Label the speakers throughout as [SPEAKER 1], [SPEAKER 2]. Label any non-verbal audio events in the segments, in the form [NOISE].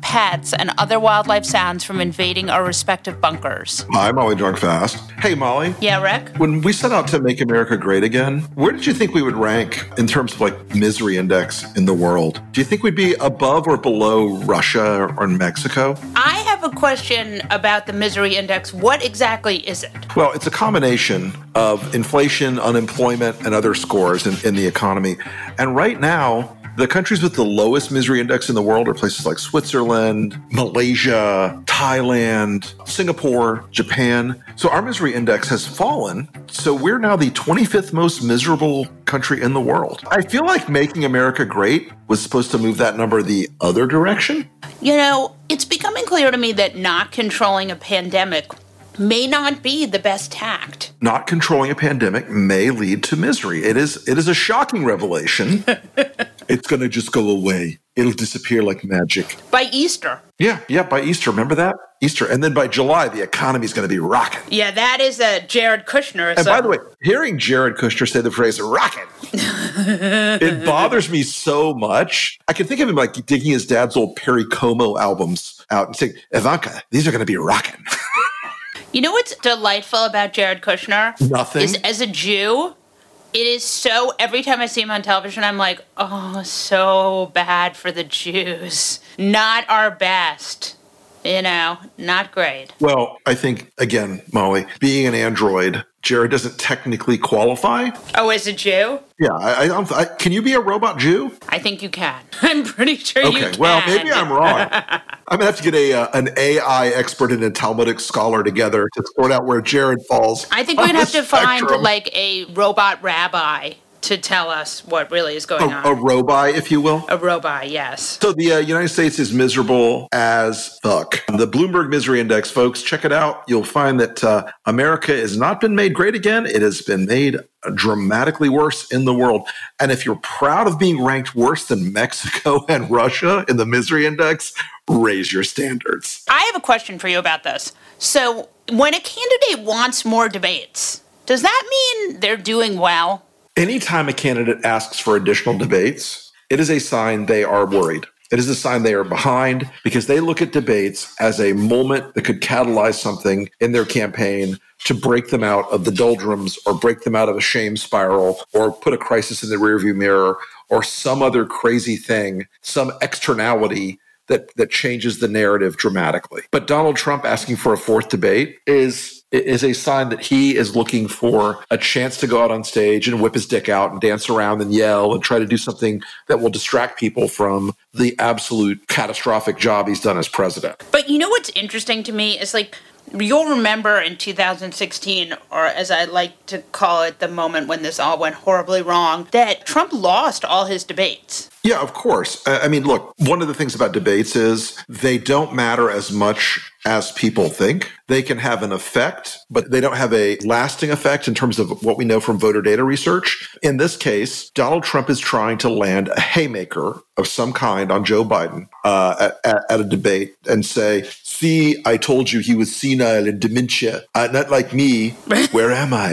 [SPEAKER 1] pets, and other wildlife sounds from invading our respective bunkers.
[SPEAKER 2] Hi, Molly Drunk Fast. Hey, Molly.
[SPEAKER 1] Yeah, Rick?
[SPEAKER 2] When we set out to make America great again, where did you think we would rank in terms of like misery index in the world? Do you think we'd be above or below Russia or Mexico?
[SPEAKER 1] I have a question about the misery index. What exactly is it?
[SPEAKER 2] Well, it's a combination of inflation, unemployment, and other scores in, in the economy. And right now, the countries with the lowest misery index in the world are places like Switzerland, Malaysia, Thailand, Singapore, Japan. So our misery index has fallen. So we're now the 25th most miserable country in the world. I feel like making America great was supposed to move that number the other direction.
[SPEAKER 1] You know, it's becoming clear to me that not controlling a pandemic may not be the best tact.
[SPEAKER 2] Not controlling a pandemic may lead to misery. It is it is a shocking revelation. [LAUGHS] it's going to just go away. It'll disappear like magic.
[SPEAKER 1] By Easter.
[SPEAKER 2] Yeah, yeah, by Easter. Remember that? Easter. And then by July, the economy is going to be rocking.
[SPEAKER 1] Yeah, that is a Jared Kushner.
[SPEAKER 2] And by the way, hearing Jared Kushner say the phrase rocking, [LAUGHS] it bothers me so much. I can think of him like digging his dad's old Perry Como albums out and saying, Ivanka, these are going to be rocking. [LAUGHS]
[SPEAKER 1] You know what's delightful about Jared Kushner?
[SPEAKER 2] Nothing.
[SPEAKER 1] Is as a Jew, it is so every time I see him on television, I'm like, oh, so bad for the Jews. Not our best. You know, not great.
[SPEAKER 2] Well, I think again, Molly, being an android, Jared doesn't technically qualify.
[SPEAKER 1] Oh, as a Jew?
[SPEAKER 2] Yeah, I, I don't. I, can you be a robot Jew?
[SPEAKER 1] I think you can. [LAUGHS] I'm pretty sure
[SPEAKER 2] okay,
[SPEAKER 1] you can.
[SPEAKER 2] well, maybe I'm wrong. [LAUGHS] I'm gonna have to get a uh, an AI expert and a Talmudic scholar together to sort out where Jared falls.
[SPEAKER 1] I think we'd have to find like a robot rabbi to tell us what really is going
[SPEAKER 2] a,
[SPEAKER 1] on.
[SPEAKER 2] a robot, if you will.
[SPEAKER 1] A robot, yes.
[SPEAKER 2] So the uh, United States is miserable as fuck. The Bloomberg Misery Index, folks, check it out. You'll find that uh, America has not been made great again. It has been made dramatically worse in the world. And if you're proud of being ranked worse than Mexico [LAUGHS] and Russia in the Misery Index, raise your standards.
[SPEAKER 1] I have a question for you about this. So, when a candidate wants more debates, does that mean they're doing well?
[SPEAKER 2] Anytime a candidate asks for additional debates, it is a sign they are worried. It is a sign they are behind because they look at debates as a moment that could catalyze something in their campaign to break them out of the doldrums or break them out of a shame spiral or put a crisis in the rearview mirror or some other crazy thing, some externality that that changes the narrative dramatically. But Donald Trump asking for a fourth debate is is a sign that he is looking for a chance to go out on stage and whip his dick out and dance around and yell and try to do something that will distract people from the absolute catastrophic job he's done as president.
[SPEAKER 1] But you know what's interesting to me is like you'll remember in 2016 or as I like to call it the moment when this all went horribly wrong that Trump lost all his debates.
[SPEAKER 2] Yeah, of course. I I mean, look, one of the things about debates is they don't matter as much as people think. They can have an effect, but they don't have a lasting effect in terms of what we know from voter data research. In this case, Donald Trump is trying to land a haymaker of some kind on Joe Biden uh, at, at, a debate and say, See, I told you he was senile and dementia. Uh, not like me. Where am I?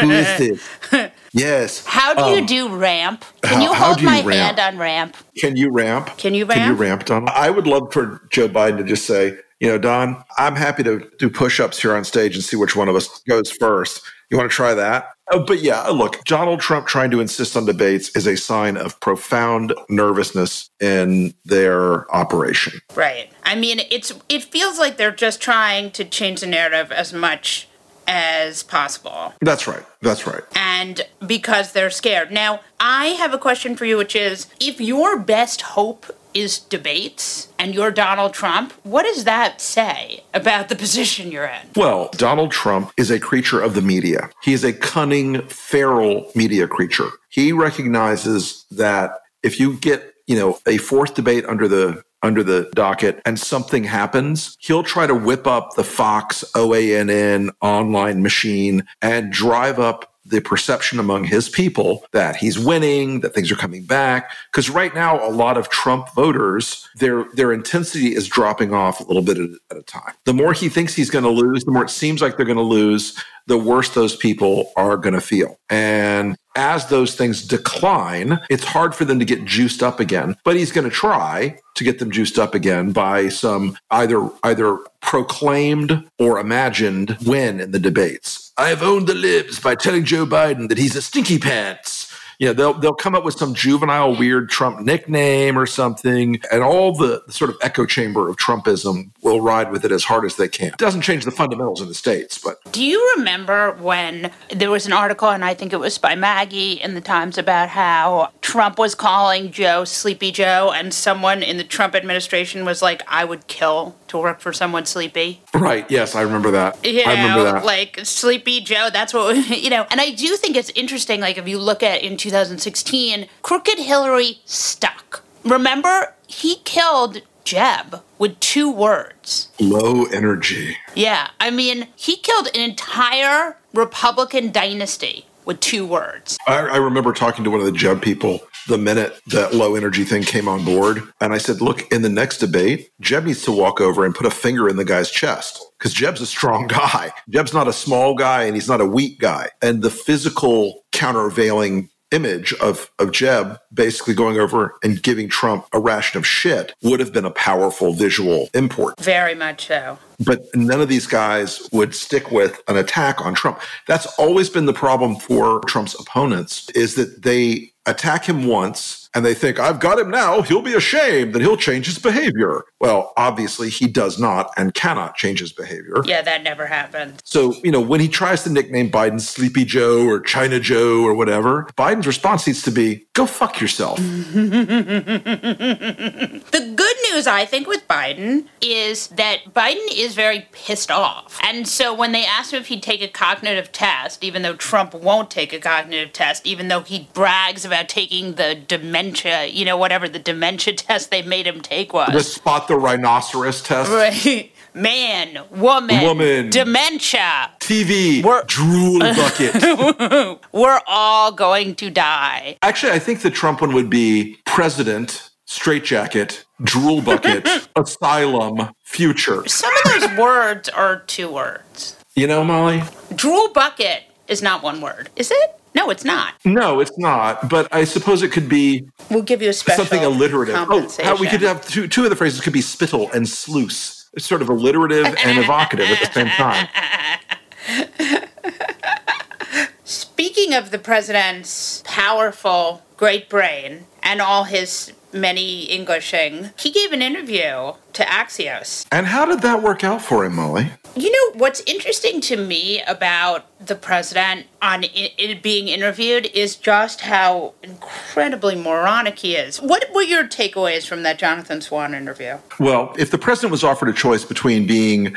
[SPEAKER 2] Who is [LAUGHS] this? Yes.
[SPEAKER 1] How do
[SPEAKER 2] Um,
[SPEAKER 1] you do ramp? Can you
[SPEAKER 2] how
[SPEAKER 1] hold
[SPEAKER 2] do you
[SPEAKER 1] my
[SPEAKER 2] ramp?
[SPEAKER 1] hand on ramp?
[SPEAKER 2] Can you ramp?
[SPEAKER 1] Can you ramp?
[SPEAKER 2] Can you
[SPEAKER 1] ramp?
[SPEAKER 2] ramp, Don? I would love for Joe Biden to just say, you know, Don, I'm happy to do push ups here on stage and see which one of us goes first. You want to try that? Oh, but yeah, look, Donald Trump trying to insist on debates is a sign of profound nervousness in their operation.
[SPEAKER 1] Right. I mean, it's it feels like they're just trying to change the narrative as much as possible.
[SPEAKER 2] That's right. That's right.
[SPEAKER 1] And because they're scared. Now, I have a question for you, which is if your best hope is debates and you're Donald Trump, what does that say about the position you're in?
[SPEAKER 2] Well, Donald Trump is a creature of the media. He is a cunning, feral media creature. He recognizes that if you get, you know, a fourth debate under the under the docket and something happens, he'll try to whip up the Fox OANN online machine and drive up the perception among his people that he's winning, that things are coming back. Because right now, a lot of Trump voters, their their intensity is dropping off a little bit at, a time. The more he thinks he's going to lose, the more it seems like they're going to lose. The worse those people are going to feel. And as those things decline, it's hard for them to get juiced up again. But he's going to try to get them juiced up again by some either either proclaimed or imagined win in the debates. I have owned the libs by telling Joe Biden that he's a stinky pants you know they'll they'll come up with some juvenile weird Trump nickname or something, and all the, sort of echo chamber of Trumpism will ride with it as hard as they can. It doesn't change the fundamentals in the states, but
[SPEAKER 1] do you remember when there was an article, and I think it was by Maggie in the Times about how Trump was calling Joe Sleepy Joe, and someone in the Trump administration was like, "I would kill to work for someone sleepy."
[SPEAKER 2] Right. Yes, I remember that.
[SPEAKER 1] You
[SPEAKER 2] I remember that.
[SPEAKER 1] like Sleepy Joe. That's what [LAUGHS] you know. And I do think it's interesting. Like if you look at in 2016, Crooked Hillary stuck. Remember, he killed Jeb with two words.
[SPEAKER 2] Low energy.
[SPEAKER 1] Yeah, I mean, he killed an entire Republican dynasty with two words.
[SPEAKER 2] I, I, remember talking to one of the Jeb people the minute that low energy thing came on board. And I said, look, in the next debate, Jeb needs to walk over and put a finger in the guy's chest because Jeb's a strong [LAUGHS] guy. Jeb's not a small guy and he's not a weak guy. And the physical countervailing image of, of Jeb basically going over and giving Trump a ration of shit would have been a powerful visual import.
[SPEAKER 1] Very much so.
[SPEAKER 2] But none of these guys would stick with an attack on Trump. That's always been the problem for Trump's opponents is that they attack him once and they think, I've got him now. He'll be ashamed that he'll change his behavior. Well, obviously, he does not and cannot change his behavior.
[SPEAKER 1] Yeah, that never happened.
[SPEAKER 2] So, you know, when he tries to nickname Biden Sleepy Joe or China Joe or whatever, Biden's response needs to be, go fuck yourself. [LAUGHS]
[SPEAKER 1] the good news, I think, with Biden is that Biden is very pissed off. And so when they asked him if he'd take a cognitive test, even though Trump won't take a cognitive test, even though he brags about taking the dementia, you know, whatever the dementia [LAUGHS] test they made him take was.
[SPEAKER 2] The spot the rhinoceros test.
[SPEAKER 1] Right. Man, woman,
[SPEAKER 2] woman,
[SPEAKER 1] dementia,
[SPEAKER 2] TV, We're, drool [LAUGHS] bucket.
[SPEAKER 1] We're all going to die.
[SPEAKER 2] Actually, I think the Trump one would be president, straitjacket, drool bucket, [LAUGHS] asylum, future.
[SPEAKER 1] Some of those words are two words.
[SPEAKER 2] You know, Molly?
[SPEAKER 1] Drool bucket is not one word, is it? No, it's not.
[SPEAKER 2] No, it's not. But I suppose it could be.
[SPEAKER 1] We'll give you a special
[SPEAKER 2] something alliterative. Oh, how we could have two, two of the phrases could be spittle and sluice. It's sort of alliterative and [LAUGHS] evocative at the same time.
[SPEAKER 1] Speaking of the president's powerful great brain and all his many Englishing, he gave an interview to Axios.
[SPEAKER 2] And how did that work out for him, Molly?
[SPEAKER 1] You know, what's interesting to me about the president on it being interviewed is just how incredibly moronic he is. What were your takeaways from that Jonathan Swan interview?
[SPEAKER 2] Well, if the president was offered a choice between being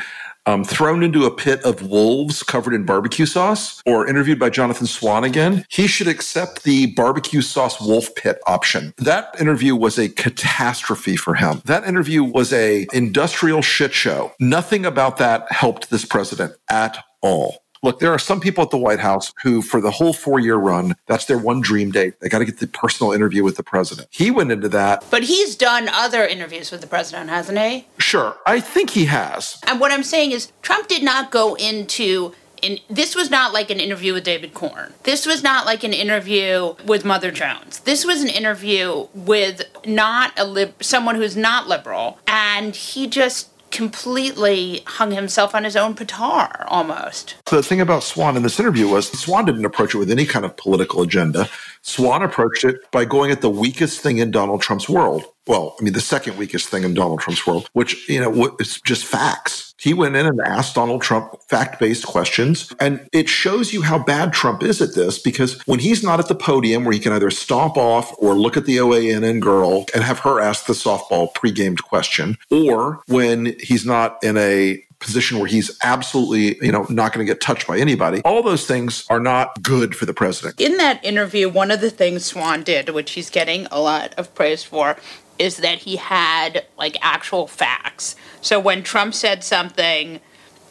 [SPEAKER 2] um, thrown into a pit of wolves covered in barbecue sauce or interviewed by Jonathan Swan again, he should accept the barbecue sauce wolf pit option. That interview was a catastrophe for him. That interview was a industrial shit show. Nothing about that helped this president at all. Look, there are some people at the White House who, for the whole four year run, that's their one dream date. They got to get the personal interview with the president. He went into that.
[SPEAKER 1] But he's done other interviews with the president, hasn't he?
[SPEAKER 2] Sure. I think he has.
[SPEAKER 1] And what I'm saying is, Trump did not go into in, this was not like an interview with David Corn. This was not like an interview with Mother Jones. This was an interview with not a lib- someone who's not liberal, and he just completely hung himself on his own petard almost.
[SPEAKER 2] The thing about Swan in this interview was Swan didn't approach it with any kind of political agenda. Swan approached it by going at the weakest thing in Donald Trump's world. Well, I mean, the second weakest thing in Donald Trump's world, which, you know, it's just facts. He went in and asked Donald Trump fact based questions. And it shows you how bad Trump is at this because when he's not at the podium where he can either stomp off or look at the OANN girl and have her ask the softball pre-gamed question, or when he's not in a position where he's absolutely, you know, not going to get touched by anybody. All those things are not good for the president.
[SPEAKER 1] In that interview, one of the things Swan did, which he's getting a lot of praise for, is that he had like actual facts. So when Trump said something,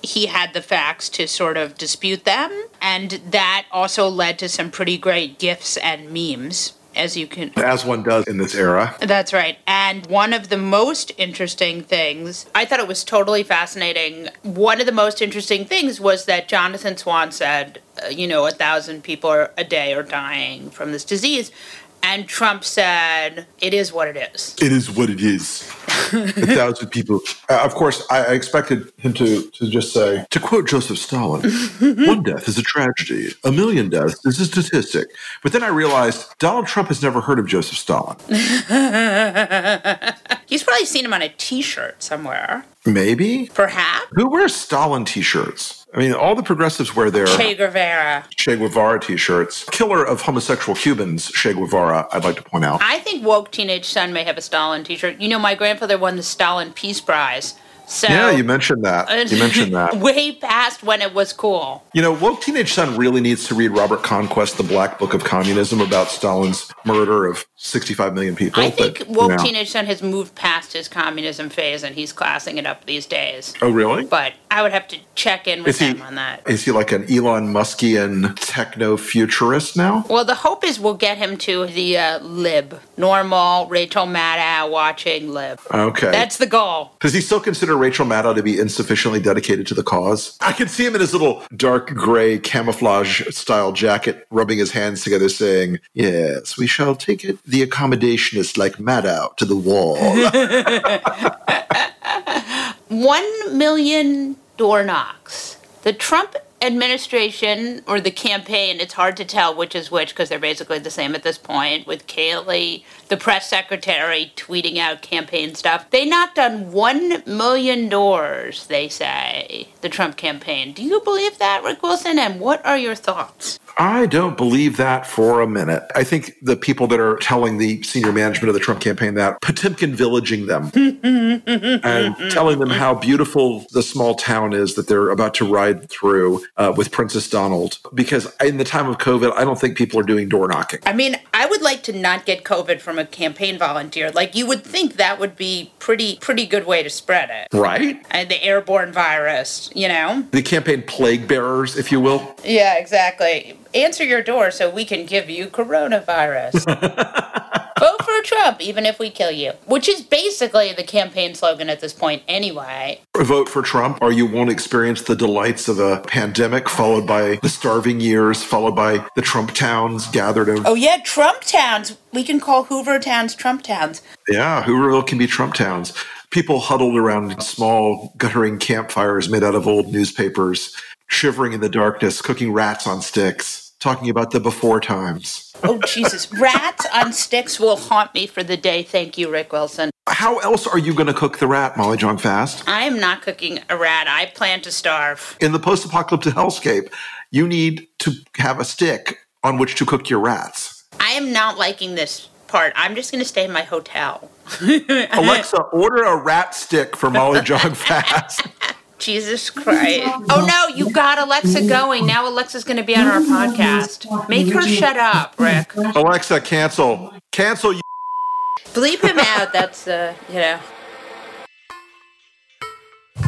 [SPEAKER 1] he had the facts to sort of dispute them. And that also led to some pretty great gifs and memes as you can.
[SPEAKER 2] As one does in this era.
[SPEAKER 1] That's right. And one of the most interesting things, I thought it was totally fascinating. One of the most interesting things was that Jonathan Swan said, uh, you know, a thousand people a day are dying from this disease. And Trump said, "It is what it is."
[SPEAKER 2] It is what it is. [LAUGHS] a thousand people. Uh, of course, I, I, expected him to to just say, to quote Joseph Stalin, [LAUGHS] "One death is a tragedy. A million deaths is a statistic." But then I realized Donald Trump has never heard of Joseph Stalin. [LAUGHS]
[SPEAKER 1] He's probably seen him on a T-shirt somewhere.
[SPEAKER 2] Maybe.
[SPEAKER 1] Perhaps.
[SPEAKER 2] Who wears Stalin T-shirts? I mean, all the progressives wear their
[SPEAKER 1] Che Guevara.
[SPEAKER 2] Che Guevara t-shirts. Killer of homosexual Cubans, Che Guevara, I'd like to point out.
[SPEAKER 1] I think woke teenage son may have a Stalin t-shirt. You know, my grandfather won the Stalin Peace Prize. So
[SPEAKER 2] yeah, you mentioned that. You [LAUGHS] mentioned that.
[SPEAKER 1] way past when it was cool.
[SPEAKER 2] You know, woke teenage son really needs to read Robert Conquest, The Black Book of Communism, about Stalin's murder of 65 million people.
[SPEAKER 1] I think but, woke you know. teenage son has moved past his communism phase and he's classing it up these days.
[SPEAKER 2] Oh, really?
[SPEAKER 1] But I would have to check in with him on that.
[SPEAKER 2] Is he like an Elon Muskian techno futurist now?
[SPEAKER 1] Well, the hope is we'll get him to the uh, lib, normal Rachel Maddow watching lib.
[SPEAKER 2] Okay,
[SPEAKER 1] that's the goal.
[SPEAKER 2] Does he still consider Rachel Maddow to be insufficiently dedicated to the cause? I can see him in his little dark gray camouflage style jacket, rubbing his hands together, saying, "Yes, we shall take it the accommodationist like Maddow to the wall." [LAUGHS]
[SPEAKER 1] One million door knocks. The Trump administration or the campaign, it's hard to tell which is which because they're basically the same at this point, with Kayleigh, the press secretary, tweeting out campaign stuff. They knocked on one million doors, they say, the Trump campaign. Do you believe that, Rick Wilson? And what are your thoughts?
[SPEAKER 2] I don't believe that for a minute. I think the people that are telling the senior management of the Trump campaign that Potemkin villaging them [LAUGHS] and telling them how beautiful the small town is that they're about to ride through uh, with Princess Donald. Because in the time of COVID, I don't think people are doing door knocking.
[SPEAKER 1] I mean, I would like to not get COVID from a campaign volunteer. Like you would think that would be pretty pretty good way to spread it,
[SPEAKER 2] right?
[SPEAKER 1] And the airborne virus, you know,
[SPEAKER 2] the campaign plague bearers, if you will.
[SPEAKER 1] Yeah, exactly answer your door so we can give you coronavirus. [LAUGHS] Vote for Trump, even if we kill you. Which is basically the campaign slogan at this point, anyway.
[SPEAKER 2] Vote for Trump, or you won't experience the delights of a pandemic, followed by the starving years, followed by the Trump towns gathered.
[SPEAKER 1] Oh, yeah, Trump towns. We can call Hoover towns Trump towns.
[SPEAKER 2] Yeah, Hooverville can be Trump towns. People huddled around small, guttering campfires made out of old newspapers shivering in the darkness, cooking rats on sticks, talking about the before times.
[SPEAKER 1] oh, Jesus. Rats on sticks will haunt me for the day. Thank you, Rick Wilson.
[SPEAKER 2] How else are you going to cook the rat, Molly Jong-Fast?
[SPEAKER 1] I am not cooking a rat. I plan to starve.
[SPEAKER 2] In the post apocalyptic hellscape, you need to have a stick on which to cook your rats.
[SPEAKER 1] I am not liking this part. I'm just going to stay in my hotel. [LAUGHS]
[SPEAKER 2] Alexa, order a rat stick for Molly [LAUGHS] Jong-Fast. [LAUGHS]
[SPEAKER 1] Jesus Christ. Oh no, you got Alexa going. Now Alexa's going to be on our podcast. Make her shut up, Rick.
[SPEAKER 2] Alexa, cancel. Cancel you.
[SPEAKER 1] Bleep him out. That's, uh, you know.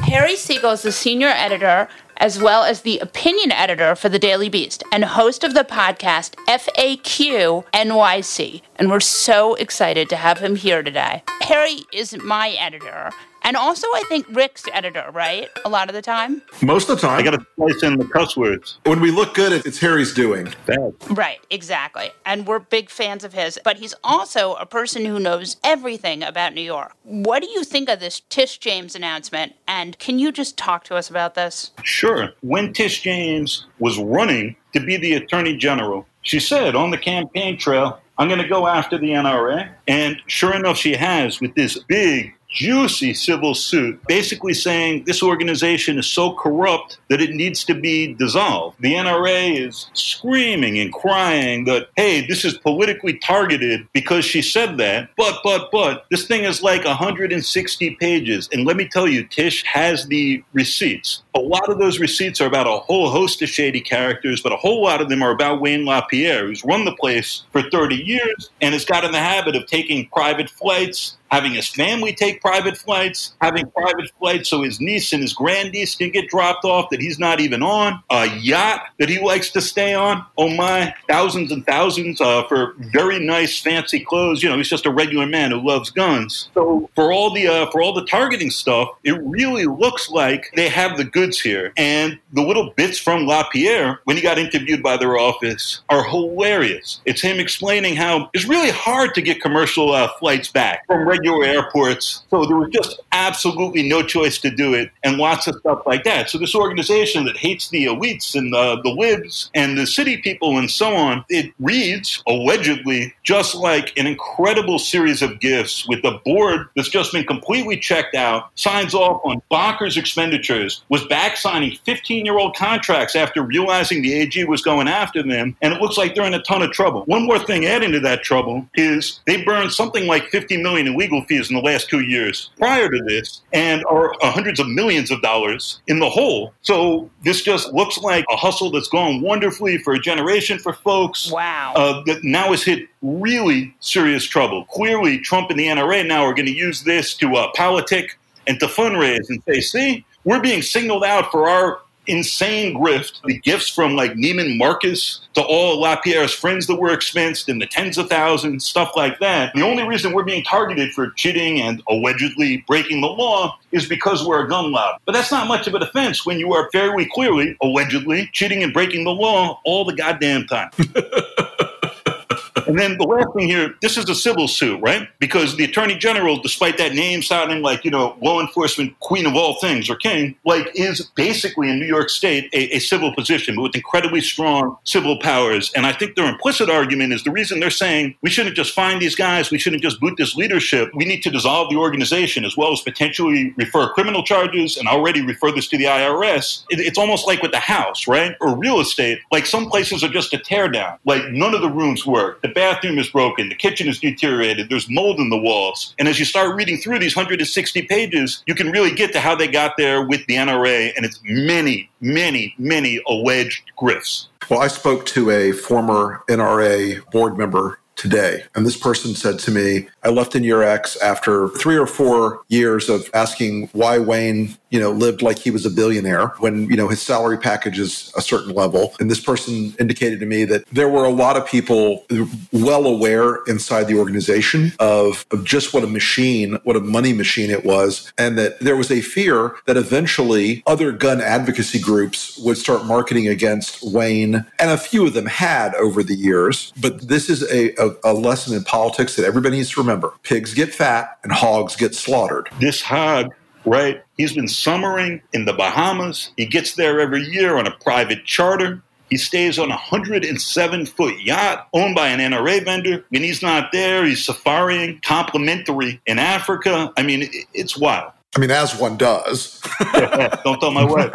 [SPEAKER 1] Harry Siegel is the senior editor as well as the opinion editor for the Daily Beast and host of the podcast FAQ NYC. And we're so excited to have him here today. Harry is my editor And also, I think Rick's editor, right? A lot of the time.
[SPEAKER 3] Most of the time.
[SPEAKER 4] I got to place in the cuss words.
[SPEAKER 3] When we look good, it's Harry's doing.
[SPEAKER 4] Bad.
[SPEAKER 1] Right, exactly. And we're big fans of his. But he's also a person who knows everything about New York. What do you think of this Tish James announcement? And can you just talk to us about this?
[SPEAKER 4] Sure. When Tish James was running to be the Attorney General, she said on the campaign trail, I'm going to go after the NRA. And sure enough, she has with this big juicy civil suit, basically saying this organization is so corrupt that it needs to be dissolved. The NRA is screaming and crying that, hey, this is politically targeted because she said that. But, but, but, this thing is like 160 pages. And let me tell you, Tish has the receipts. A lot of those receipts are about a whole host of shady characters, but a whole lot of them are about Wayne LaPierre, who's run the place for 30 years and has got in the habit of taking private flights having his family take private flights, having private flights so his niece and his grandniece can get dropped off that he's not even on, a yacht that he likes to stay on. Oh my, thousands and thousands uh, for very nice, fancy clothes. You know, he's just a regular man who loves guns. So for all the uh, for all the targeting stuff, it really looks like they have the goods here. And the little bits from LaPierre when he got interviewed by their office are hilarious. It's him explaining how it's really hard to get commercial uh, flights back from regular regular airports. So there was just absolutely no choice to do it, and lots of stuff like that. So this organization that hates the elites and the, the libs and the city people and so on, it reads allegedly just like an incredible series of gifts with a board that's just been completely checked out, signs off on bonkers expenditures, was back signing 15 year old contracts after realizing the AG was going after them, and it looks like they're in a ton of trouble. One more thing adding to that trouble is they burned something like 50 million in legal legal fees in the last two years prior to this and are hundreds of millions of dollars in the hole. So this just looks like a hustle that's gone wonderfully for a generation for folks.
[SPEAKER 1] Wow.
[SPEAKER 4] Uh, that now has hit really serious trouble. Clearly, Trump and the NRA now are going to use this to uh, politic and to fundraise and say, see, we're being signaled out for our insane grift, the gifts from like Neiman Marcus to all LaPierre's friends that were expensed in the tens of thousands, stuff like that. The only reason we're being targeted for cheating and allegedly breaking the law is because we're a gun lobby. But that's not much of a defense when you are fairly clearly, allegedly, cheating and breaking the law all the goddamn time. [LAUGHS] And then the last thing here, this is a civil suit, right? Because the attorney general, despite that name sounding like, you know, law enforcement queen of all things or king, like is basically in New York State a, a civil position, but with incredibly strong civil powers. And I think their implicit argument is the reason they're saying we shouldn't just find these guys, we shouldn't just boot this leadership. We need to dissolve the organization as well as potentially refer criminal charges and already refer this to the IRS. It, it's almost like with the house, right? Or real estate. Like some places are just a teardown. Like none of the rooms work. The bathroom is broken, the kitchen is deteriorated, there's mold in the walls. And as you start reading through these 160 pages, you can really get to how they got there with the NRA, and it's many, many, many alleged grifts.
[SPEAKER 2] Well, I spoke to a former NRA board member today. And this person said to me, I left in year X after three or four years of asking why Wayne, you know, lived like he was a billionaire when, you know, his salary package is a certain level. And this person indicated to me that there were a lot of people well aware inside the organization of, of just what a machine, what a money machine it was. And that there was a fear that eventually other gun advocacy groups would start marketing against Wayne. And a few of them had over the years. But this is a, a a, lesson in politics that everybody needs to remember. Remember pigs get fat and hogs get slaughtered.
[SPEAKER 4] This hog right? He's been summering in the Bahamas. He gets there every year on a private charter. He stays on a 107 foot yacht owned by an NRA vendor. When he's not there, he's safaring complimentary in Africa. I mean, it's wild.
[SPEAKER 2] I mean, as one does. [LAUGHS]
[SPEAKER 4] Don't tell my wife.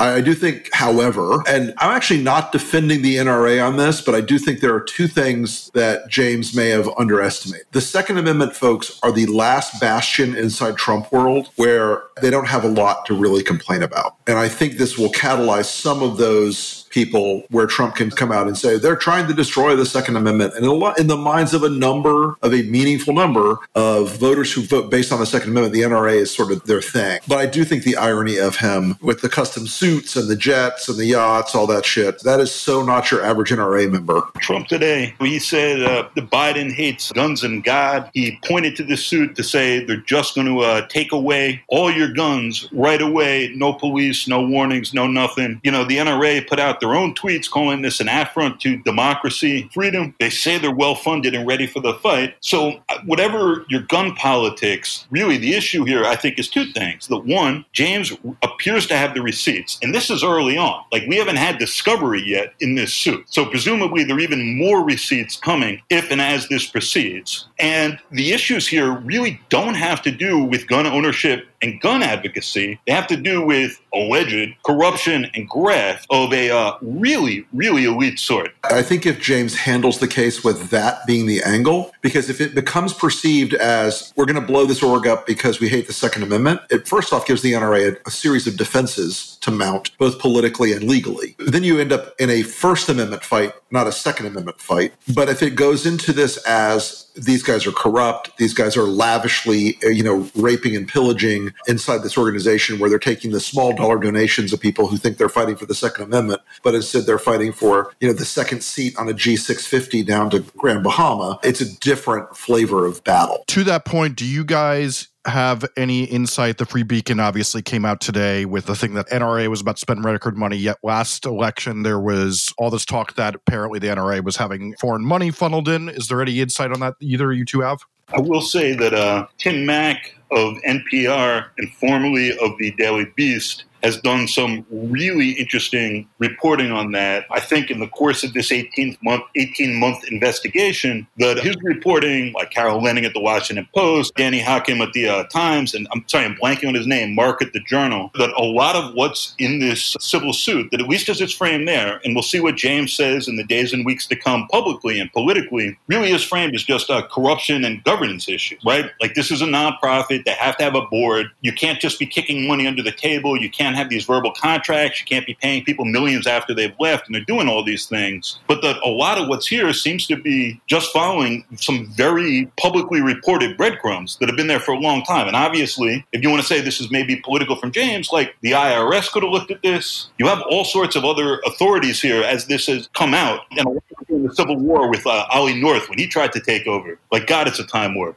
[SPEAKER 2] I do think, however, and I'm actually not defending the NRA on this, but I do think there are two things that James may have underestimated. The Second Amendment folks are the last bastion inside Trump world where they don't have a lot to really complain about. And I think this will catalyze some of those people where Trump can come out and say they're trying to destroy the Second Amendment. And in the minds of a number, of a meaningful number of voters who vote based on the Second Amendment, the NRA is sort of their thing. But I do think the irony of him with the custom suits and the jets and the yachts, all that shit, that is so not your average NRA member.
[SPEAKER 4] Trump today, he said uh, the Biden hates guns and God. He pointed to the suit to say they're just going to uh, take away all your guns right away. No police, no warnings, no nothing. You know, the NRA put out their own tweets calling this an affront to democracy, freedom. They say they're well funded and ready for the fight. So, uh, whatever your gun politics, really the issue here, I think, is two things. The one, James appears to have the receipts, and this is early on. Like, we haven't had discovery yet in this suit. So, presumably, there are even more receipts coming if and as this proceeds. And the issues here really don't have to do with gun ownership and gun advocacy. They have to do with alleged corruption and graft of a uh, really, really elite sort.
[SPEAKER 2] I think if James handles the case with that being the angle, because if it becomes perceived as we're going to blow this org up because we hate the Second Amendment, it first off gives the NRA a, a series of defenses to mount, both politically and legally. Then you end up in a First Amendment fight, not a Second Amendment fight. But if it goes into this as these guys are corrupt, these guys are lavishly, you know, raping and pillaging inside this organization where they're taking the small dollar donations of people who think they're fighting for the Second Amendment, but instead they're fighting for, you know, the second seat on a G650 down to Grand Bahama. It's a different flavor of battle.
[SPEAKER 5] To that point, do you guys have any insight? The Free Beacon obviously came out today with the thing that NRA was about to spend record money. Yet last election, there was all this talk that apparently the NRA was having foreign money funneled in. Is there any insight on that either you two have?
[SPEAKER 4] I will say that uh, Tim Mak of NPR and formerly of the Daily Beast has done some really interesting reporting on that. I think in the course of this 18 month 18 month investigation, that his reporting, like Carol Leonnig at the Washington Post, Danny Hakim at the uh, Times, and I'm sorry, I'm blanking on his name, Mark at the Journal, that a lot of what's in this civil suit, that at least as it's framed there, and we'll see what James says in the days and weeks to come publicly and politically, really is framed as just a corruption and governance issue, right? Like this is a nonprofit. They have to have a board. You can't just be kicking money under the table. You can't can't have these verbal contracts. You can't be paying people millions after they've left, and they're doing all these things. But that a lot of what's here seems to be just following some very publicly reported breadcrumbs that have been there for a long time. And obviously, if you want to say this is maybe political from James, like the IRS could have looked at this. You have all sorts of other authorities here as this has come out. And in the Civil War with uh, North when he tried to take over. Like, God, it's a time warp.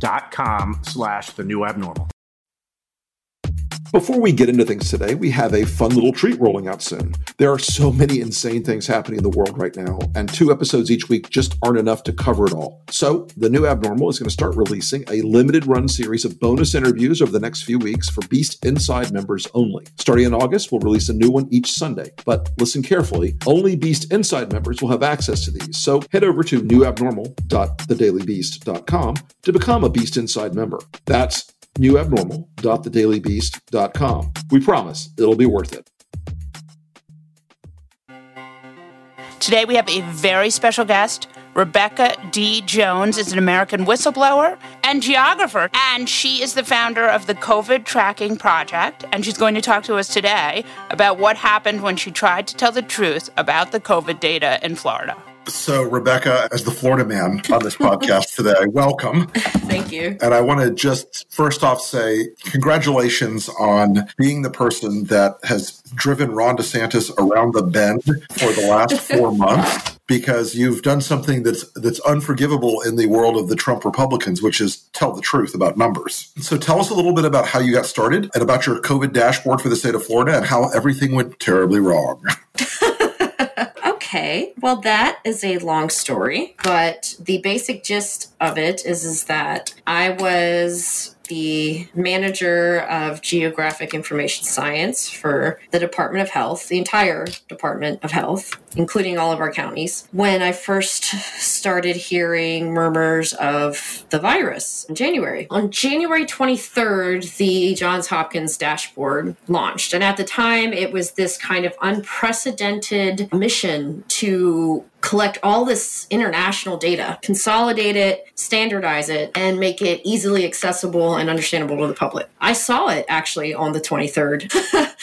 [SPEAKER 6] dot com slash the new abnormal.
[SPEAKER 2] Before we get into things today, we have a fun little treat rolling out soon. There are so many insane things happening in the world right now, and two episodes each week just aren't enough to cover it all. So, The New Abnormal is going to start releasing a limited run series of bonus interviews over the next few weeks for Beast Inside members only. Starting in August, we'll release a new one each Sunday. But listen carefully, only Beast Inside members will have access to these. So, head over to newabnormal.thedailybeast.com to become a Beast Inside member. That's newabnormal.thedailybeast.com. We promise it'll be worth it.
[SPEAKER 1] Today we have a very special guest. Rebekah D. Jones is an American whistleblower and geographer, and she is the founder of the COVID Tracking Project. And she's going to talk to us today about what happened when she tried to tell the truth about the COVID data in Florida.
[SPEAKER 2] So, Rebekah, as the Florida man on this podcast [LAUGHS] today, welcome.
[SPEAKER 7] Thank you.
[SPEAKER 2] And I want to just first off say congratulations on being the person that has driven Ron DeSantis around the bend for the last [LAUGHS] four months. Because you've done something that's that's unforgivable in the world of the Trump Republicans, which is tell the truth about numbers. So tell us a little bit about how you got started and about your COVID dashboard for the state of Florida and how everything went terribly wrong. [LAUGHS]
[SPEAKER 7] Okay. Well, that is a long story, but the basic gist of it is is that I was the manager of geographic information science for the Department of Health, the entire Department of Health, including all of our counties, when I first started hearing murmurs of the virus in January. On January 23rd, the Johns Hopkins dashboard launched. And at the time, it was this kind of unprecedented mission to collect all this international data, consolidate it, standardize it, and make it easily accessible and understandable to the public. I saw it actually on the 23rd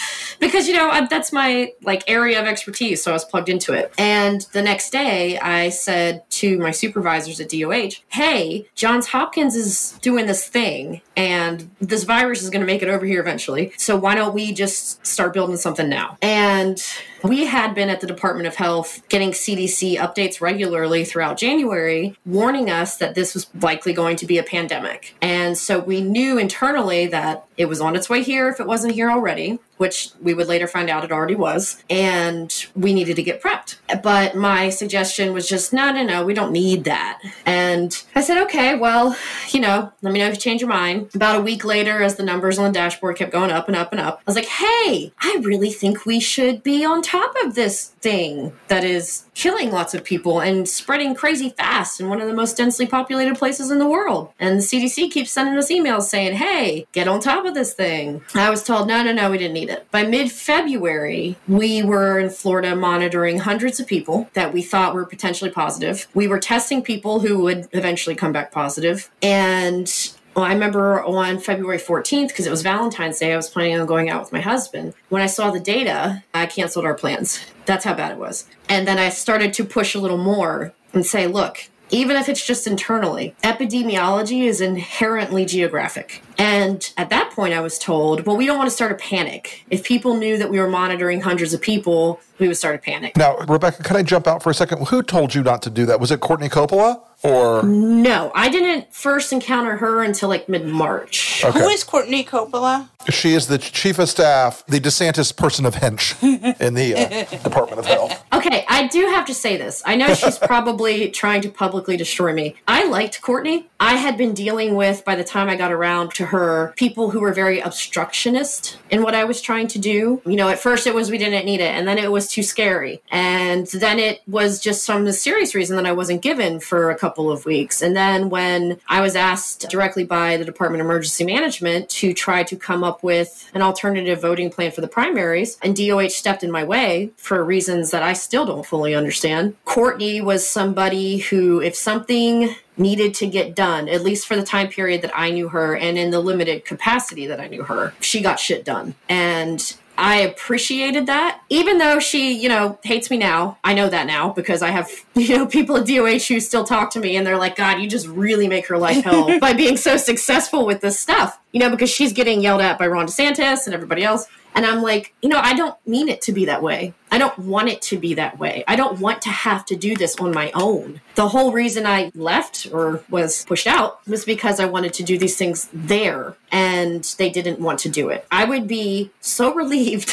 [SPEAKER 7] [LAUGHS] because you know that's my like area of expertise, so I was plugged into it. And the next day, I said to my supervisors at DOH, "Hey, Johns Hopkins is doing this thing, and this virus is going to make it over here eventually. So why don't we just start building something now?" And we had been at the Department of Health getting CDC updates regularly throughout January, warning us that this was likely going to be a pandemic. And so we knew internally that it was on its way here if it wasn't here already, which we would later find out it already was. And we needed to get prepped. But my suggestion was just, no, no, no, we don't need that. And I said, okay, well, you know, let me know if you change your mind. About a week later, as the numbers on the dashboard kept going up and up and up, I was like, hey, I really think we should be on top of this thing that is killing lots of people and spreading crazy fast in one of the most densely populated places in the world. And the CDC keeps sending us emails saying, hey, get on top of this thing. I was told, no, no, no, we didn't need it. By mid February, we were in Florida monitoring hundreds of people that we thought were potentially positive. We were testing people who would eventually come back positive. And well, I remember on February 14th, because it was Valentine's Day, I was planning on going out with my husband. When I saw the data, I canceled our plans. That's how bad it was. And then I started to push a little more and say, look, even if it's just internally, epidemiology is inherently geographic. And at that point, I was told, well, we don't want to start a panic. If people knew that we were monitoring hundreds of people, we would start a panic.
[SPEAKER 2] Now, Rebekah, can I jump out for a second? Who told you not to do that? Was it Courtney Coppola or?
[SPEAKER 7] No, I didn't first encounter her until like mid March.
[SPEAKER 1] Okay. Who is Courtney Coppola?
[SPEAKER 2] She is the chief of staff, the DeSantis person of hench [LAUGHS] in the uh, Department of Health.
[SPEAKER 7] Okay, I do have to say this. I know she's [LAUGHS] probably trying to publicly destroy me. I liked Courtney. I had been dealing with, by the time I got around to her, people who were very obstructionist in what I was trying to do. You know, at first it was we didn't need it, and then it was too scary. And then it was just some serious reason that I wasn't given for a couple of weeks. And then when I was asked directly by the Department of Emergency Management to try to come up with an alternative voting plan for the primaries, and DOH stepped in my way for reasons that I still don't fully understand. Courtney was somebody who, if something needed to get done, at least for the time period that I knew her and in the limited capacity that I knew her, she got shit done. And I appreciated that. Even though she, you know, hates me now. I know that now because I have, [LAUGHS] you know, people at DOH who still talk to me and they're like, God, you just really make her life hell [LAUGHS] by being so successful with this stuff. You know, because she's getting yelled at by Ron DeSantis and everybody else. And I'm like, you know, I don't mean it to be that way. I don't want it to be that way. I don't want to have to do this on my own. The whole reason I left or was pushed out was because I wanted to do these things there and they didn't want to do it. I would be so [LAUGHS] relieved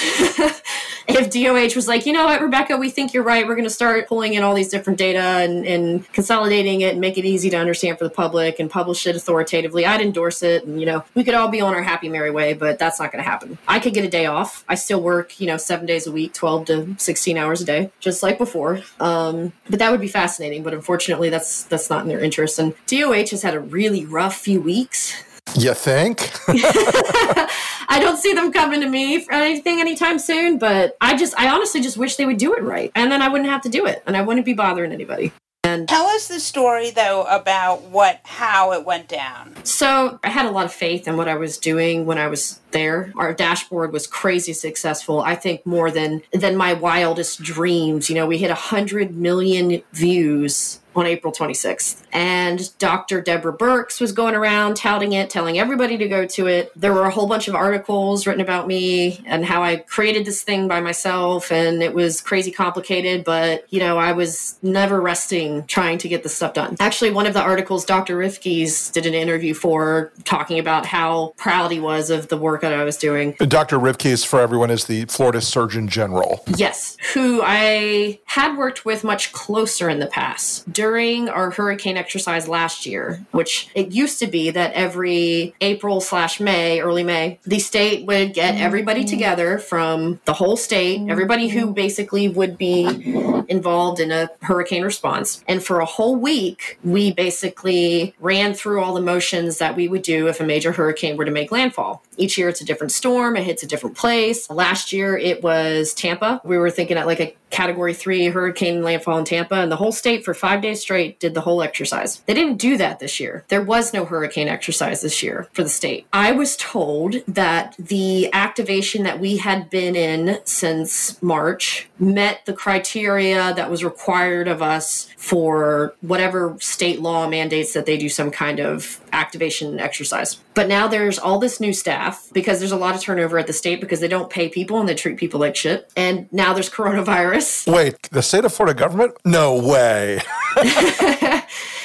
[SPEAKER 7] if DOH was like, you know what, Rebekah, we think you're right. We're going to start pulling in all these different data and, and consolidating it and make it easy to understand for the public and publish it authoritatively. I'd endorse it. And, you know, we could all be on our happy, merry way, but that's not going to happen. I could get a day off. I still work, you know, seven days a week, 12 to 16 hours a day, just like before. Um, but that would be fascinating. But unfortunately, that's that's not in their interest. And DOH has had a really rough few weeks.
[SPEAKER 8] You think? [LAUGHS]
[SPEAKER 7] I don't see them coming to me for anything anytime soon, but I just, I honestly just wish they would do it right. And then I wouldn't have to do it and I wouldn't be bothering anybody. And
[SPEAKER 1] Tell us the story though about what how it went down.
[SPEAKER 7] So I had a lot of faith in what I was doing when I was there. Our dashboard was crazy successful. I think more than than my wildest dreams. You know, we hit a hundred million views on April 26th. And Dr. Deborah Birx was going around touting it, telling everybody to go to it. There were a whole bunch of articles written about me and how I created this thing by myself. And it was crazy complicated, but, you know, I was never resting trying to get this stuff done. Actually, one of the articles Dr. Rivkees did an interview for talking about how proud he was of the work that I was doing.
[SPEAKER 8] Dr. Rivkees, for everyone, is the Florida Surgeon General.
[SPEAKER 7] Yes, who I had worked with much closer in the past. During our hurricane exercise last year, which it used to be that every April slash May, early May, the state would get everybody mm. together from the whole state, everybody who mm. basically would be involved in a hurricane response. And for a whole week, we basically ran through all the motions that we would do if a major hurricane were to make landfall. Each year it's a different storm, it hits a different place. Last year it was Tampa. We were thinking at like a category three hurricane landfall in Tampa, and the whole state for five days straight did the whole exercise. They didn't do that this year. There was no hurricane exercise this year for the state. I was told that the activation that we had been in since March met the criteria that was required of us for whatever state law mandates that they do some kind of activation exercise. But now there's all this new staff because there's a lot of turnover at the state because they don't pay people and they treat people like shit. And now there's [LAUGHS] coronavirus.
[SPEAKER 8] Wait, the state of Florida government? No way. [LAUGHS]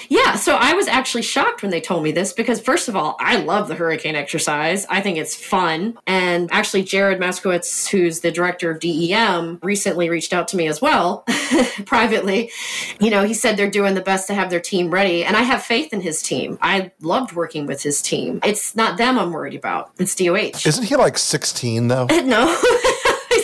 [SPEAKER 7] Yeah, so I was actually shocked when they told me this because, first of all, I love the hurricane exercise. I think it's fun. And actually, Jared Moskowitz, who's the director of DEM, recently reached out to me as well, [LAUGHS] privately. You know, he said they're doing the best to have their team ready. And I have faith in his team. I loved working with his team. It's not them I'm worried about, it's DOH.
[SPEAKER 8] Isn't he like 16 though? [LAUGHS]
[SPEAKER 7] no.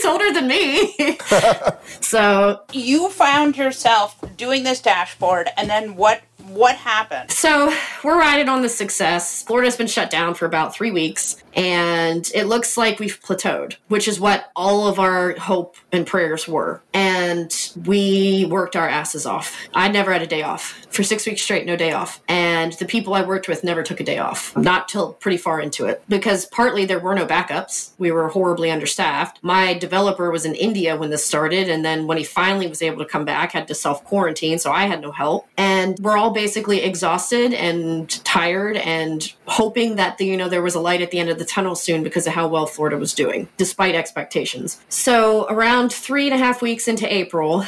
[SPEAKER 7] He's older than me. [LAUGHS] [LAUGHS] so
[SPEAKER 1] You found yourself doing this dashboard and then what what happened?
[SPEAKER 7] So we're riding on the success. Florida's been shut down for about three weeks, and it looks like we've plateaued, which is what all of our hope and prayers were. And we worked our asses off. I never had a day off for six weeks straight, no day off. And the people I worked with never took a day off, not till pretty far into it, because partly there were no backups. We were horribly understaffed. My developer was in India when this started, and then when he finally was able to come back, had to self quarantine, so I had no help. And we're all basically exhausted and tired and hoping that the, you know there was a light at the end of the tunnel soon because of how well Florida was doing, despite expectations. So around three and a half weeks into April,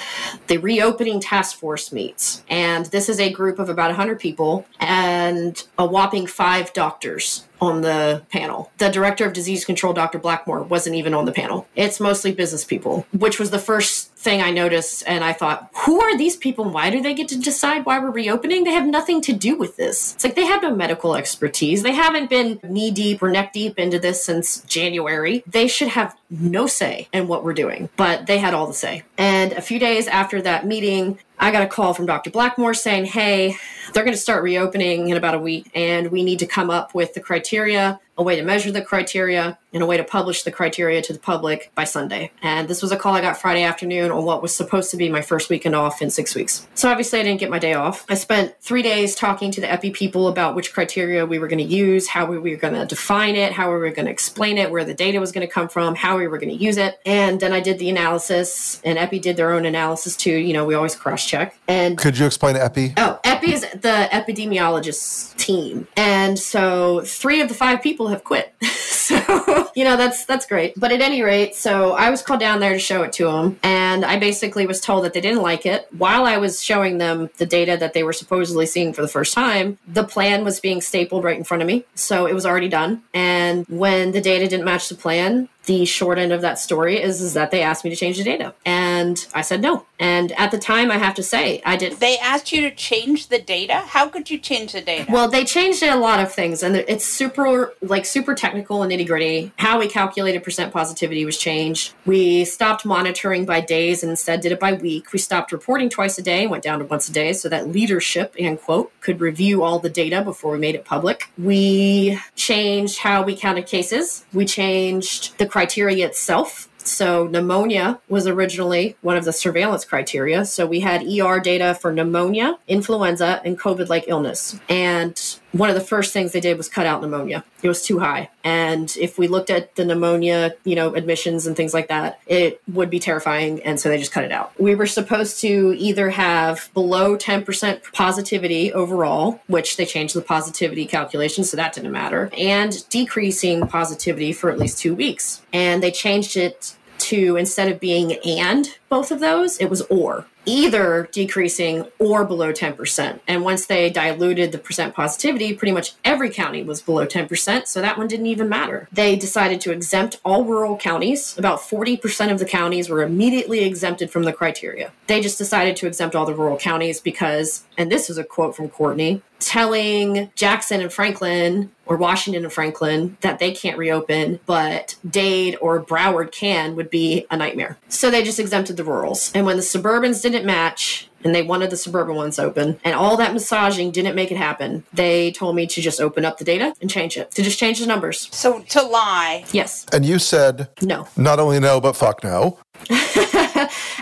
[SPEAKER 7] the reopening task force meets, and this is a group of about 100 people and a whopping five doctors on the panel. The director of disease control, Dr. Blackmore, wasn't even on the panel. It's mostly business people, which was the first thing I noticed, and I thought, who are these people? Why do they get to decide why we're reopening? They have nothing to do with this. It's like they have no medical expertise. They haven't been knee deep or neck deep into this since January. They should have no say in what we're doing, but they had all the say. And a few days after that meeting, I got a call from Dr. Blackmore saying, hey, they're going to start reopening in about a week, and we need to come up with the criteria, a way to measure the criteria, and a way to publish the criteria to the public by Sunday. And this was a call I got Friday afternoon on what was supposed to be my first weekend off in six weeks. So obviously, I didn't get my day off. I spent three days talking to the EPI people about which criteria we were going to use, how we were going to define it, how we were going to explain it, where the data was going to come from, how we were going to use it. And then I did the analysis, and EPI did their own analysis too. You know, we always cross check. And
[SPEAKER 8] Could you explain EPI?
[SPEAKER 7] Oh, EPI is the epidemiologist team. And so three of the five people have quit. [LAUGHS] so, you know, that's that's great. But at any rate, so I was called down there to show it to them. And I basically was told that they didn't like it. While I was showing them the data that they were supposedly seeing for the first time, the plan was being stapled right in front of me. So it was already done. And when the data didn't match the plan, the short end of that story is, is that they asked me to change the data. And I said no. And at the time, I have to say, I didn't.
[SPEAKER 1] They asked you to change the data? How could you change the data?
[SPEAKER 7] Well, they changed a lot of things, and it's super, like, super technical and nitty gritty. How we calculated percent positivity was changed. We stopped monitoring by days and instead did it by week. We stopped reporting twice a day, went down to once a day, so that leadership, end quote, could review all the data before we made it public. We changed how we counted cases. We changed the criteria itself. So, pneumonia was originally one of the surveillance criteria. So, we had ER data for pneumonia, influenza, and COVID like illness. And one of the first things they did was cut out pneumonia. It was too high. And if we looked at the pneumonia, you know, admissions and things like that, it would be terrifying. And so they just cut it out. We were supposed to either have below 10% positivity overall, which they changed the positivity calculation, so that didn't matter, and decreasing positivity for at least two weeks. And they changed it to instead of being and both of those, it was or either decreasing or below 10%. And once they diluted the percent positivity, pretty much every county was below 10%. So that one didn't even matter. They decided to exempt all rural counties. About 40% of the counties were immediately exempted from the criteria. They just decided to exempt all the rural counties because, and this is a quote from Courtney, telling Jackson and Franklin or Washington and Franklin that they can't reopen, but Dade or Broward can would be a nightmare. So they just exempted the rurals. And when the suburbans didn't match, and they wanted the suburban ones open, and all that massaging didn't make it happen, they told me to just open up the data and change it, to just change the numbers.
[SPEAKER 1] So to lie.
[SPEAKER 7] Yes.
[SPEAKER 8] And you said
[SPEAKER 7] No.
[SPEAKER 8] not only no, but fuck no. [LAUGHS]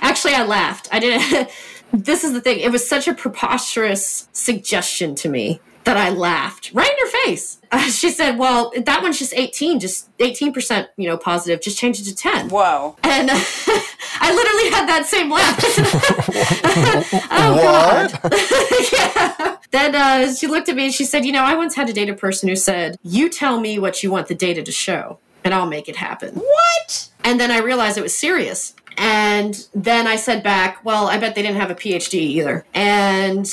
[SPEAKER 7] Actually, I laughed. I didn't. [LAUGHS] this is the thing. It was such a preposterous suggestion to me that I laughed right in her face. Uh, [LAUGHS] she said, "Well, that one's just 18, just 18 percent, you know, positive. Just change it to 10."
[SPEAKER 1] Whoa!
[SPEAKER 7] And uh, [LAUGHS] I literally had that same laugh. [LAUGHS] oh God! yeah. Then uh, she looked at me and she said, "You know, I once had to date a data person who said, "You tell me what you want the data to show, and I'll make it happen."
[SPEAKER 1] What?
[SPEAKER 7] And then I realized it was serious. And then I said back, well, I bet they didn't have a PhD either. And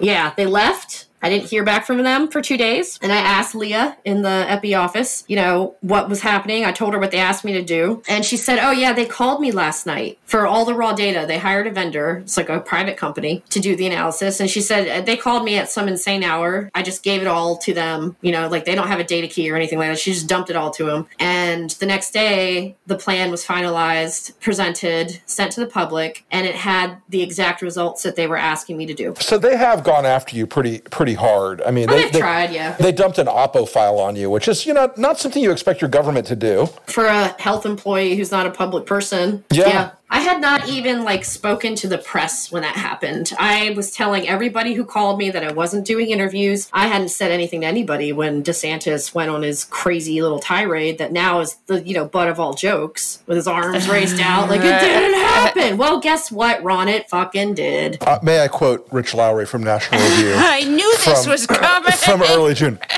[SPEAKER 7] yeah, they left. I didn't hear back from them for two days. And I asked Leah in the EPI office, you know, what was happening. I told her what they asked me to do. And she said, oh, yeah, they called me last night for all the raw data. They hired a vendor, it's like a private company, to do the analysis. And she said, uh, they called me at some insane hour. I just gave it all to them. You know, like they don't have a data key or anything like that. She just dumped it all to them. And the next day, the plan was finalized, presented, sent to the public, and it had the exact results that they were asking me to do.
[SPEAKER 8] So they have gone after you pretty pretty hard. I mean, they, they-
[SPEAKER 7] tried, yeah.
[SPEAKER 8] They dumped an Oppo file on you, which is you know not something you expect your government to do.
[SPEAKER 7] for a health employee who's not a public person.
[SPEAKER 8] Yeah.
[SPEAKER 7] I had not even like spoken to the press when that happened. I was telling everybody who called me that I wasn't doing interviews. I hadn't said anything to anybody when DeSantis went on his crazy little tirade that now is the, you know, butt of all jokes with his arms raised out like it didn't happen. Well, guess what, Ron? It fucking did.
[SPEAKER 8] Uh, may I quote Rich Lowry from National Review? [LAUGHS]
[SPEAKER 1] I knew this
[SPEAKER 8] From-
[SPEAKER 1] was coming. [LAUGHS]
[SPEAKER 8] from early June. [LAUGHS]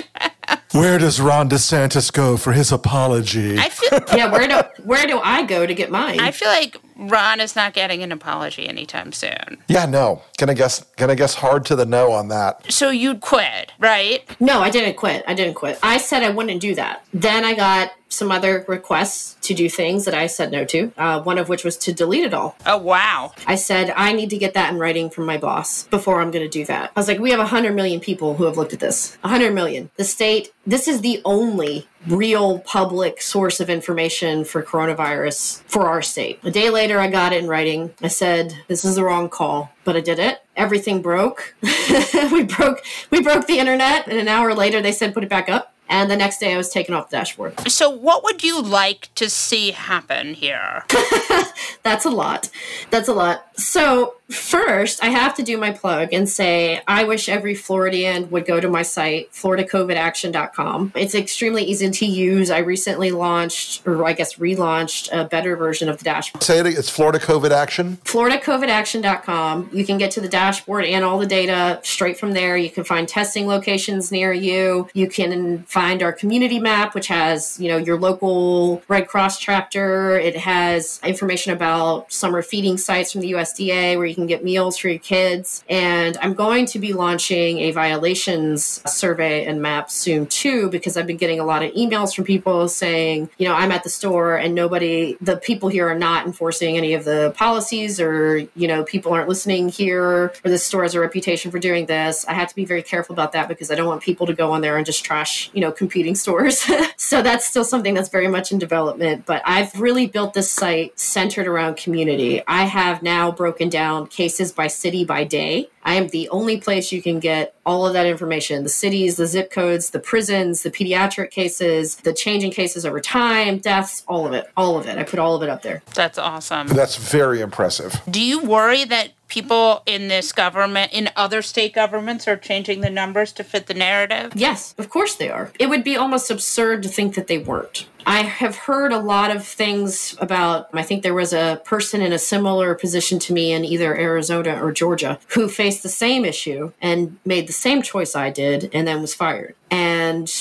[SPEAKER 8] Where does Ron DeSantis go for his apology?
[SPEAKER 1] I feel
[SPEAKER 7] Yeah, where do where do I go to get mine?
[SPEAKER 1] I feel like Ron is not getting an apology anytime soon.
[SPEAKER 8] Yeah, no. Gonna guess gonna guess hard to the no on that.
[SPEAKER 1] So you'd quit, right?
[SPEAKER 7] No, I didn't quit. I didn't quit. I said I wouldn't do that. Then I got some other requests to do things that I said no to, uh, one of which was to delete it all.
[SPEAKER 1] Oh, wow.
[SPEAKER 7] I said, I need to get that in writing from my boss before I'm going to do that. I was like, we have 100 million people who have looked at this. 100 million. The state, this is the only real public source of information for coronavirus for our state. A day later, I got it in writing. I said, this is the wrong call, but I did it. Everything broke. [LAUGHS] we broke, we broke the internet. And an hour later, they said, put it back up. And the next day, I was taken off the dashboard.
[SPEAKER 1] So, what would you like to see happen here? [LAUGHS]
[SPEAKER 7] That's a lot. That's a lot. So, first, I have to do my plug and say I wish every Floridian would go to my site, floridacovidaction.com. It's extremely easy to use. I recently launched, or I guess relaunched, a better version of the dashboard.
[SPEAKER 8] Say it. It's Florida COVID Action.
[SPEAKER 7] FloridaCovidAction.com. You can get to the dashboard and all the data straight from there. You can find testing locations near you. You can find our community map, which has, you know, your local Red Cross chapter. It has information about summer feeding sites from the USDA where you can get meals for your kids. And I'm going to be launching a violations survey and map soon too, because I've been getting a lot of emails from people saying, you know, I'm at the store and nobody, the people here are not enforcing any of the policies or, you know, people aren't listening here or the store has a reputation for doing this. I have to be very careful about that because I don't want people to go on there and just trash, you know, competing stores. [LAUGHS] so that's still something that's very much in development. But I've really built this site centered around community. I have now broken down cases by city by day. I am the only place you can get all of that information the cities, the zip codes, the prisons, the pediatric cases, the changing cases over time, deaths, all of it. All of it. I put all of it up there.
[SPEAKER 1] That's awesome.
[SPEAKER 8] That's very impressive.
[SPEAKER 1] Do you worry that people in this government, in other state governments, are changing the numbers to fit the narrative?
[SPEAKER 7] Yes, of course they are. It would be almost absurd to think that they weren't. I have heard a lot of things about, I think there was a person in a similar position to me in either Arizona or Georgia who faced the same issue and made the same choice I did and then was fired. And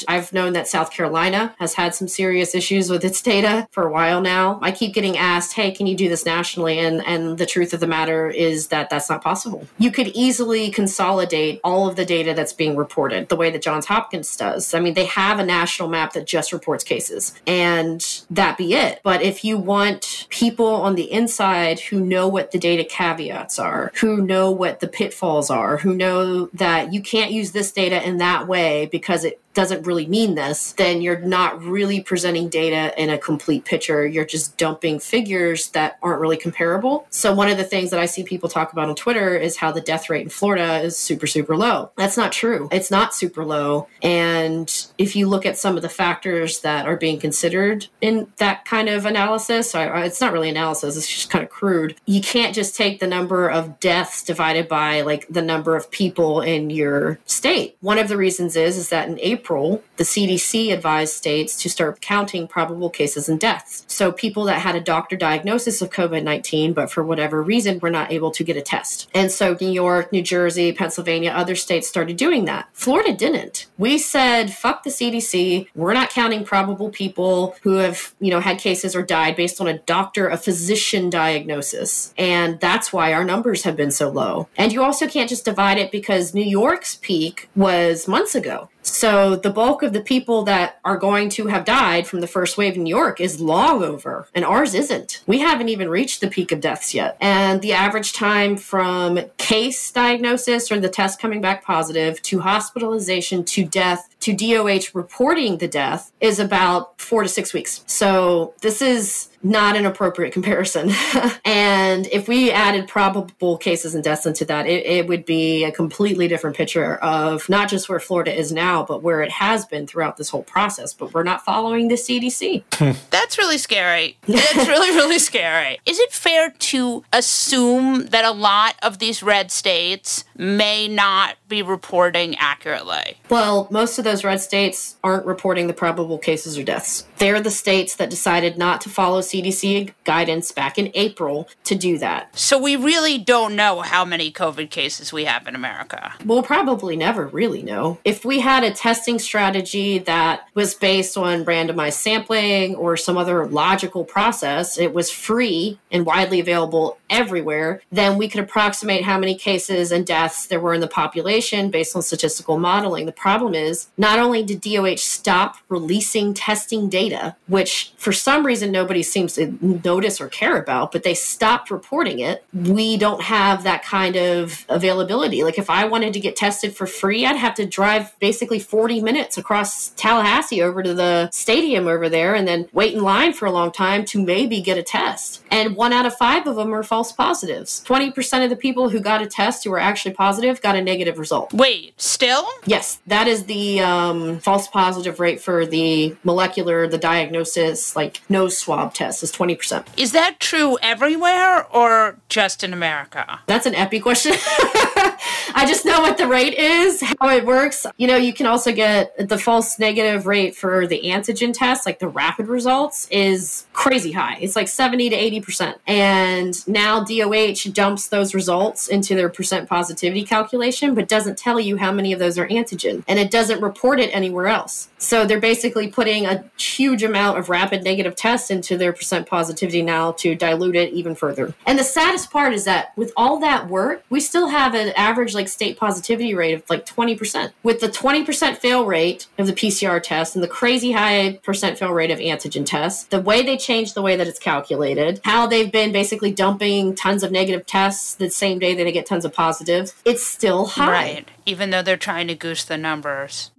[SPEAKER 7] I've known that South Carolina has had some serious issues with its data for a while now. I keep getting asked, "Hey, can you do this nationally?" And and the truth of the matter is that that's not possible. You could easily consolidate all of the data that's being reported the way that Johns Hopkins does. I mean, they have a national map that just reports cases and that be it. But if you want people on the inside who know what the data caveats are, who know what the pitfalls are, who know that you can't use this data in that way because it doesn't really mean this, then you're not really presenting data in a complete picture. You're just dumping figures that aren't really comparable. So, one of the things that I see people talk about on Twitter is how the death rate in Florida is super, super low. That's not true. It's not super low. And if you look at some of the factors that are being considered in that kind of analysis, it's not really analysis, it's just kind of crude. You can't just take the number of deaths divided by like the number of people in your state. One of the reasons is, is that in April, April, the CDC advised states to start counting probable cases and deaths. So people that had a doctor diagnosis of COVID 19, but for whatever reason were not able to get a test. And so New York, New Jersey, Pennsylvania, other states started doing that. Florida didn't. We said, fuck the CDC. We're not counting probable people who have, you know, had cases or died based on a doctor, a physician diagnosis. And that's why our numbers have been so low. And you also can't just divide it because New York's peak was months ago. So the bulk of the people that are going to have died from the first wave in New York is long over, and ours isn't. We haven't even reached the peak of deaths yet. And the average time from case diagnosis or the test coming back positive to hospitalization to death to DOH reporting the death is about four to six weeks. So this is not an appropriate comparison. [LAUGHS] and if we added probable cases and deaths into that, it, it, would be a completely different picture of not just where Florida is now, but where it has been throughout this whole process. But we're not following the CDC. [LAUGHS]
[SPEAKER 1] That's really scary. [LAUGHS] That's really, really scary. Is it fair to assume that a lot of these red states may not be reporting accurately?
[SPEAKER 7] Well, most of those those red states aren't reporting the probable cases or deaths. They're the states that decided not to follow CDC guidance back in April to do that.
[SPEAKER 1] So we really don't know how many COVID cases we have in America.
[SPEAKER 7] We'll probably never really know. If we had a testing strategy that was based on randomized sampling or some other logical process, it was free and widely available everywhere, then we could approximate how many cases and deaths there were in the population based on statistical modeling. The problem is not only did DOH stop releasing testing data, which for some reason nobody seems to notice or care about, but they stopped reporting it, we don't have that kind of availability. Like if I wanted to get tested for free, I'd have to drive basically 40 minutes across Tallahassee over to the stadium over there and then wait in line for a long time to maybe get a test. And one out of five of them are false positives. 20% of the people who got a test who were actually positive got a negative result.
[SPEAKER 1] Wait, still?
[SPEAKER 7] Yes, that is the um, false positive rate for the molecular, the diagnosis, like nose swab test is 20%.
[SPEAKER 1] Is that true everywhere or just in America?
[SPEAKER 7] That's an epi question. [LAUGHS] I just know what the rate is, how it works. You know, you can also get the false negative rate for the antigen test, like the rapid results, is crazy high. It's like 70 to 80%. And now DOH dumps those results into their percent positivity calculation, but doesn't tell you how many of those are antigen. And it doesn't report it anywhere else. So they're basically putting a huge amount of rapid negative tests into their percent positivity now to dilute it even further. And the saddest part is that with all that work, we still have an average like state positivity rate of like 20%. With the 20% fail rate of the PCR test and the crazy high percent fail rate of antigen tests, the way they changed the way that it's calculated, how they've been basically dumping tons of negative tests the same day that they get tons of positives, it's still high.
[SPEAKER 1] Right. Even though they're trying to goose the numbers.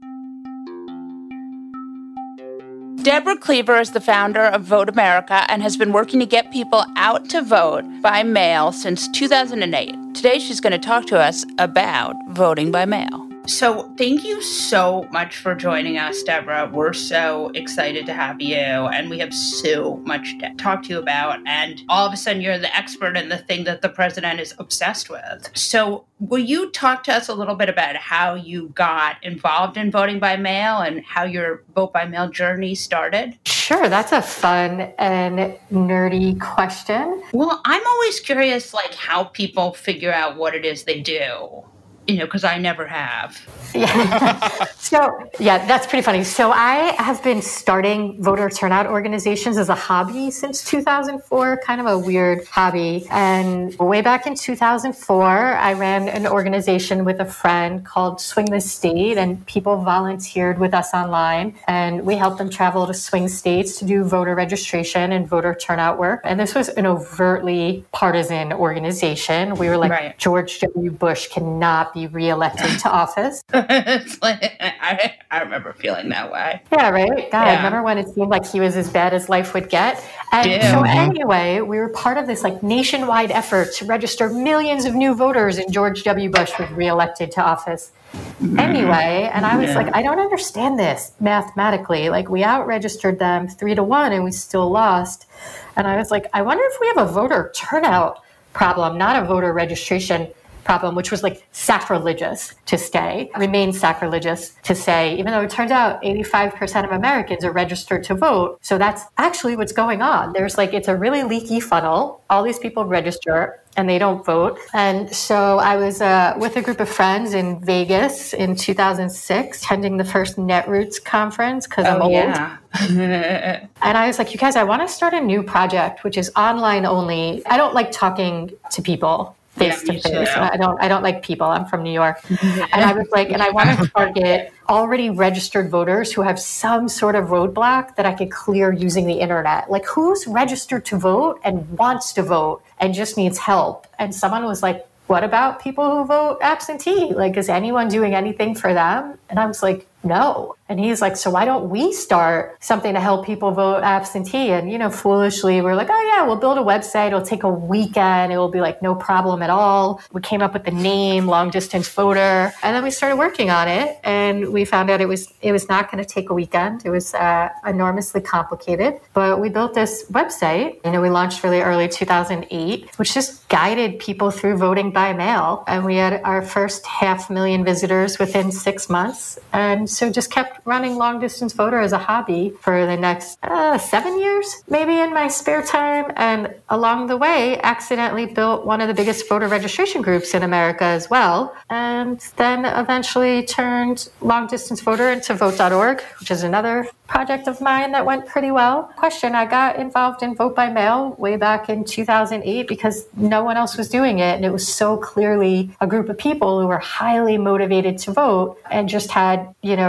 [SPEAKER 1] Debra Cleaver is the founder of Vote America and has been working to get people out to vote by mail since 2008. Today, she's going to talk to us about voting by mail. So, thank you so much for joining us, Debra. We're so excited to have you, and we have so much to talk to you about. And all of a sudden, you're the expert in the thing that the president is obsessed with. So, will you talk to us a little bit about how you got involved in voting by mail and how your vote by mail journey started?
[SPEAKER 9] Sure, that's a fun and nerdy question.
[SPEAKER 1] Well, I'm always curious, like, how people figure out what it is they do you know, because I never have.
[SPEAKER 9] Yeah. [LAUGHS] so, yeah, that's pretty funny. So, I have been starting voter turnout organizations as a hobby since 2004, kind of a weird hobby. And way back in 2004, I ran an organization with a friend called Swing the State, and people volunteered with us online. And we helped them travel to swing states to do voter registration and voter turnout work. And this was an overtly partisan organization. We were like, right. George W. Bush cannot be reelected to office. [LAUGHS]
[SPEAKER 1] like, I, I remember feeling that way.
[SPEAKER 9] Yeah, right? God, yeah. remember when it seemed like he was as bad as life would get? And Ew. so, anyway, we were part of this like nationwide effort to register millions of new voters, and George W. Bush was reelected to office. Mm-hmm. Anyway, and I was yeah. like, I don't understand this mathematically. Like, we out registered them three to one, and we still lost. And I was like, I wonder if we have a voter turnout problem, not a voter registration problem, which was like sacrilegious to stay, remains sacrilegious to say, even though it turns out 85% of Americans are registered to vote. So that's actually what's going on. There's like, it's a really leaky funnel. All these people register and they don't vote. And so I was uh, with a group of friends in Vegas in 2006, attending the first Netroots conference because I'm oh, old. Yeah. [LAUGHS] and I was like, you guys, I want to start a new project, which is online only. I don't like talking to people face to face. I don't I don't like people. I'm from New York. [LAUGHS] and I was like, and I want to [LAUGHS] target already registered voters who have some sort of roadblock that I could clear using the internet. Like who's registered to vote and wants to vote and just needs help. And someone was like, What about people who vote absentee? Like, is anyone doing anything for them? And I was like, no. And he's like, so why don't we start something to help people vote absentee? And, you know, foolishly, we're like, oh, yeah, we'll build a website. It'll take a weekend. It will be like no problem at all. We came up with the name, long distance voter. And then we started working on it. And we found out it was, it was not going to take a weekend. It was uh, enormously complicated. But we built this website. You know, we launched really early 2008, which just guided people through voting by mail. And we had our first half million visitors within six months. And so just kept running long distance voter as a hobby for the next uh, seven years, maybe in my spare time. And along the way, accidentally built one of the biggest voter registration groups in America as well. And then eventually turned long distance voter into vote.org, which is another project of mine that went pretty well. Question I got involved in vote by mail way back in 2008 because no one else was doing it. And it was so clearly a group of people who were highly motivated to vote and just had, you know,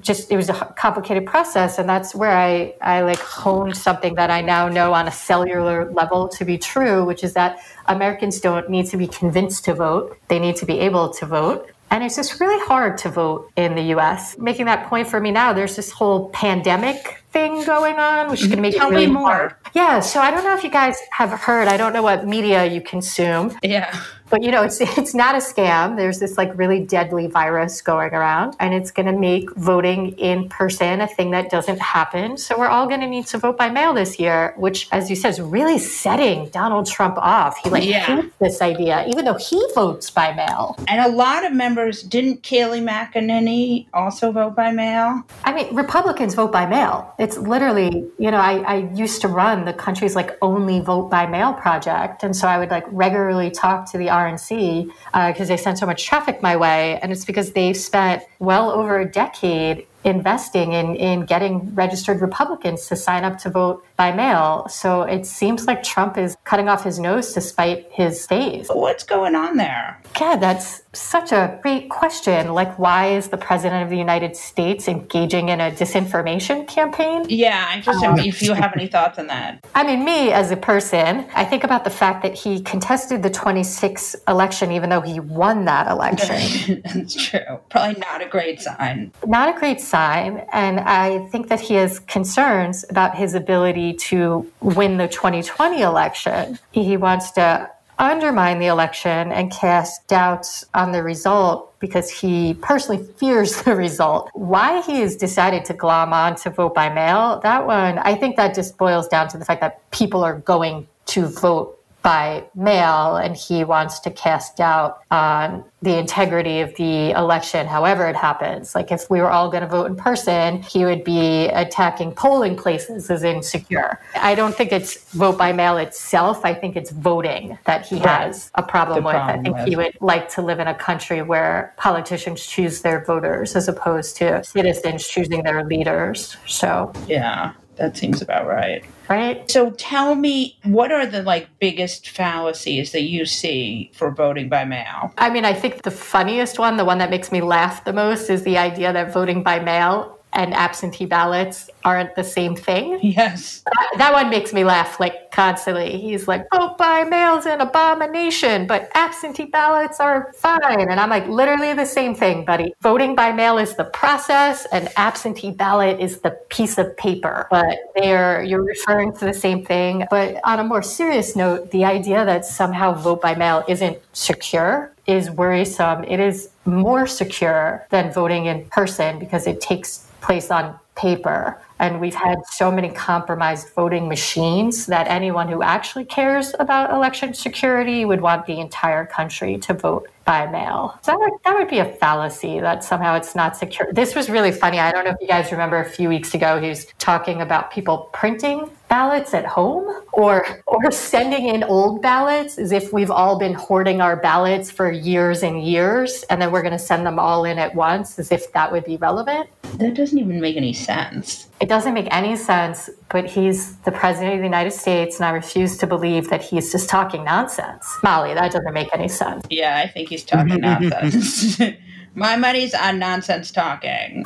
[SPEAKER 9] just it was a complicated process. And that's where I, I like honed something that I now know on a cellular level to be true, which is that Americans don't need to be convinced to vote, they need to be able to vote. And it's just really hard to vote in the US. Making that point for me now, there's this whole pandemic thing going on, which is going to make
[SPEAKER 1] Tell
[SPEAKER 9] it really
[SPEAKER 1] me more.
[SPEAKER 9] hard. Yeah, so I don't know if you guys have heard, I don't know what media you consume.
[SPEAKER 1] Yeah.
[SPEAKER 9] But you know, it's [LAUGHS] it's not a scam. There's this like really deadly virus going around, and it's going to make voting in person a thing that doesn't happen. So we're all going to need to vote by mail this year, which, as you said, is really setting Donald Trump off. He like
[SPEAKER 1] Yeah.
[SPEAKER 9] hates this idea, even though he votes by mail.
[SPEAKER 1] And a lot of members didn't Kayleigh McEnany also vote by mail?
[SPEAKER 9] I mean, Republicans vote by mail. It's literally, you know, I, I used to run the country's like only vote by mail project. And so I would like regularly talk to the RNC because uh, they send so much traffic my way. And it's because they've spent well over a decade investing in, in getting registered Republicans to sign up to vote by mail. So it seems like Trump is cutting off his nose to spite his face.
[SPEAKER 1] What's going on there?
[SPEAKER 9] Yeah, that's such a great question. Like, why is the president of the United States engaging in a disinformation campaign?
[SPEAKER 1] Yeah, I just
[SPEAKER 9] Um,
[SPEAKER 1] if you have any thoughts on that. [LAUGHS]
[SPEAKER 9] I mean, me as a person, I think about the fact that he contested the 26 election, even though he won that election. [LAUGHS]
[SPEAKER 1] That's true. Probably not a great sign.
[SPEAKER 9] Not a great sign. And I think that he has concerns about his ability to win the 2020 election. He wants to undermine the election and cast doubts on the result because he personally fears the result. Why he has decided to glom on to vote by mail, that one, I think that just boils down to the fact that people are going to vote by mail and he wants to cast doubt on the integrity of the election however it happens. Like if we were all going to vote in person he would be attacking polling places as insecure. I don't think it's vote by mail itself. I think it's voting that he has a problem
[SPEAKER 1] The
[SPEAKER 9] with.
[SPEAKER 1] Problem
[SPEAKER 9] i think
[SPEAKER 1] with.
[SPEAKER 9] he would like to live in a country where politicians choose their voters as opposed to citizens choosing their leaders. So
[SPEAKER 1] Yeah, that seems about right.
[SPEAKER 9] right
[SPEAKER 1] So tell me, what are the like biggest fallacies that you see for voting by mail?
[SPEAKER 9] I mean, I think the funniest one, the one that makes me laugh the most, is the idea that voting by mail and absentee ballots aren't the same thing.
[SPEAKER 1] Yes.
[SPEAKER 9] That, that one makes me laugh like constantly. He's like, vote by mail's an abomination, but absentee ballots are fine. And I'm like, literally the same thing, buddy. Voting by mail is the process, and absentee ballot is the piece of paper. But they're you're referring to the same thing. But on a more serious note, the idea that somehow vote by mail isn't secure is worrisome. It is more secure than voting in person because it takes place on paper. And we've had so many compromised voting machines that anyone who actually cares about election security would want the entire country to vote by mail. So that would, that would be a fallacy that somehow it's not secure. This was really funny. I don't know if you guys remember a few weeks ago, he was talking about people printing ballots at home or or [LAUGHS] sending in old ballots as if we've all been hoarding our ballots for years and years and then we're going to send them all in at once as if that would be relevant.
[SPEAKER 1] That doesn't even make any sense.
[SPEAKER 9] It doesn't make any sense, but he's the president of the United States, and I refuse to believe that he's just talking nonsense. Molly, that doesn't make any sense.
[SPEAKER 1] Yeah, I think he's talking [LAUGHS] nonsense. [LAUGHS] my money's on nonsense talking.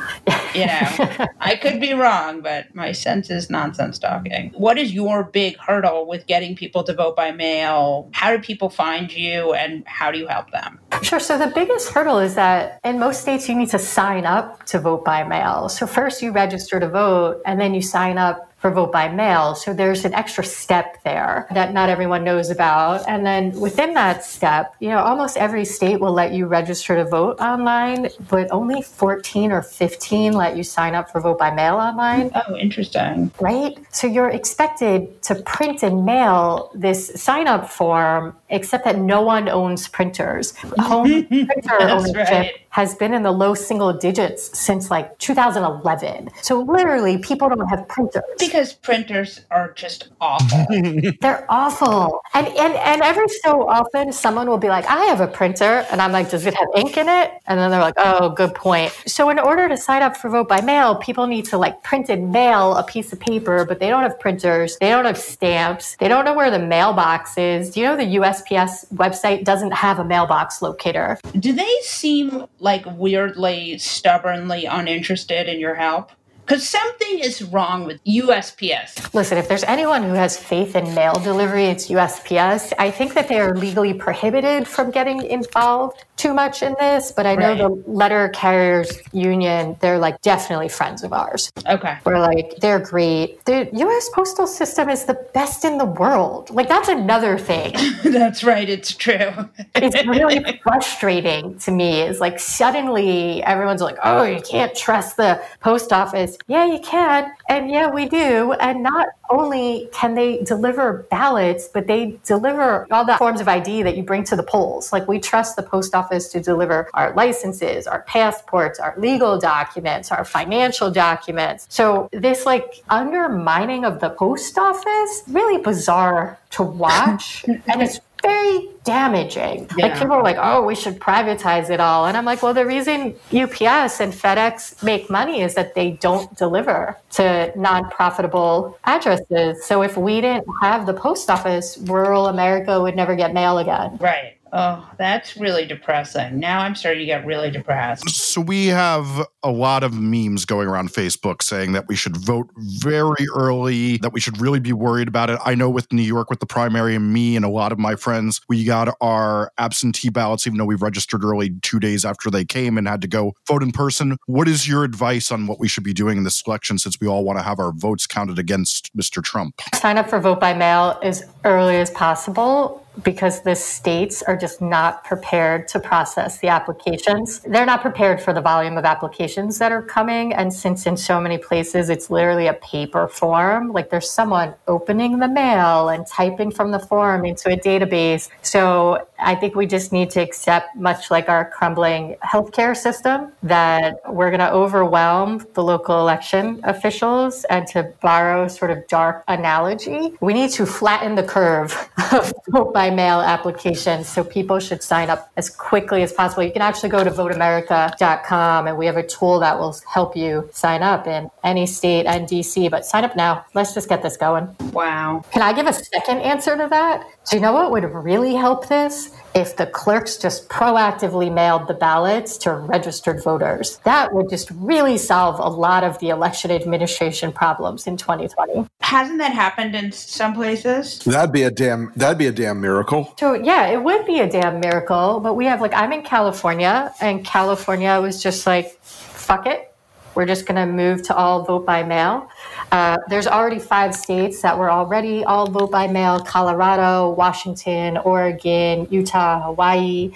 [SPEAKER 1] You know, [LAUGHS] I could be wrong, but my sense is nonsense talking. What is your big hurdle with getting people to vote by mail? How do people find you and how do you help them?
[SPEAKER 9] Sure. So the biggest hurdle is that in most states, you need to sign up to vote by mail. So first you register to vote, and then you sign up for vote by mail. So there's an extra step there that not everyone knows about. And then within that step, you know, almost every state will let you register to vote online, but only 14 or 15 let you sign up for vote by mail online.
[SPEAKER 1] Oh, interesting.
[SPEAKER 9] Right? So you're expected to print and mail this sign up form, except that no one owns printers. Home [LAUGHS] printer ownership
[SPEAKER 1] right.
[SPEAKER 9] Has been in the low single digits since like 2011. So literally, people don't have printers
[SPEAKER 1] because printers are just awful. [LAUGHS]
[SPEAKER 9] They're awful. And, and and every so often, someone will be like, "I have a printer," and I'm like, "Does it have ink in it?" And then they're like, "Oh, good point." So in order to sign up for vote by mail, people need to like print and mail a piece of paper, but they don't have printers. They don't have stamps. They don't know where the mailbox is. Do you know the USPS website doesn't have a mailbox locator?
[SPEAKER 1] Do they seem like weirdly, stubbornly uninterested in your help? Because something is wrong with USPS.
[SPEAKER 9] Listen, if there's anyone who has faith in mail delivery, it's USPS. I think that they are legally prohibited from getting involved too much in this, but I know right. the letter carriers union, they're like definitely friends of ours.
[SPEAKER 1] Okay.
[SPEAKER 9] We're like, they're great. The US postal system is the best in the world. Like, that's another thing. [LAUGHS]
[SPEAKER 1] that's right. It's true.
[SPEAKER 9] it's really [LAUGHS] frustrating to me. Is like suddenly everyone's like, oh, you can't trust the post office yeah, you can. And yeah, we do. And not only can they deliver ballots, but they deliver all the forms of ID that you bring to the polls. Like we trust the post office to deliver our licenses, our passports, our legal documents, our financial documents. So this like undermining of the post office, really bizarre to watch. [LAUGHS] and it's very damaging. Yeah. Like people are like, oh, we should privatize it all. And I'm like, well, the reason UPS and FedEx make money is that they don't deliver to non profitable addresses. So if we didn't have the post office, rural America would never get mail again.
[SPEAKER 1] Right. Oh, that's really depressing. Now I'm starting to get really depressed.
[SPEAKER 5] So we have a lot of memes going around Facebook saying that we should vote very early, that we should really be worried about it. I know with New York with the primary and me and a lot of my friends, we got our absentee ballots even though we registered early 2 days after they came and had to go vote in person. What is your advice on what we should be doing in this election since we all want to have our votes counted against Mr. Trump?
[SPEAKER 9] Sign up for vote by mail as early as possible because the states are just not prepared to process the applications. They're not prepared for the volume of applications that are coming. And since in so many places it's literally a paper form, like there's someone opening the mail and typing from the form into a database. So I think we just need to accept, much like our crumbling healthcare system, that we're going to overwhelm the local election officials. And to borrow sort of dark analogy, we need to flatten the curve of [LAUGHS] vote by mail applications. So people should sign up as quickly as possible. You can actually go to voteamerica.com and we have a tool that will help you sign up in any state and DC. But sign up now. Let's just get this going.
[SPEAKER 1] Wow.
[SPEAKER 9] Can I give a second answer to that? Do you know what would really help this? If the clerks just proactively mailed the ballots to registered voters. That would just really solve a lot of the election administration problems in 2020.
[SPEAKER 1] Hasn't that happened in some places?
[SPEAKER 8] That'd be a damn that'd be a damn miracle.
[SPEAKER 9] So yeah, it would be a damn miracle. But we have like I'm in California and California was just like, fuck it. We're just going to move to all vote by mail. Uh, there's already five states that were already all vote by mail Colorado, Washington, Oregon, Utah, Hawaii.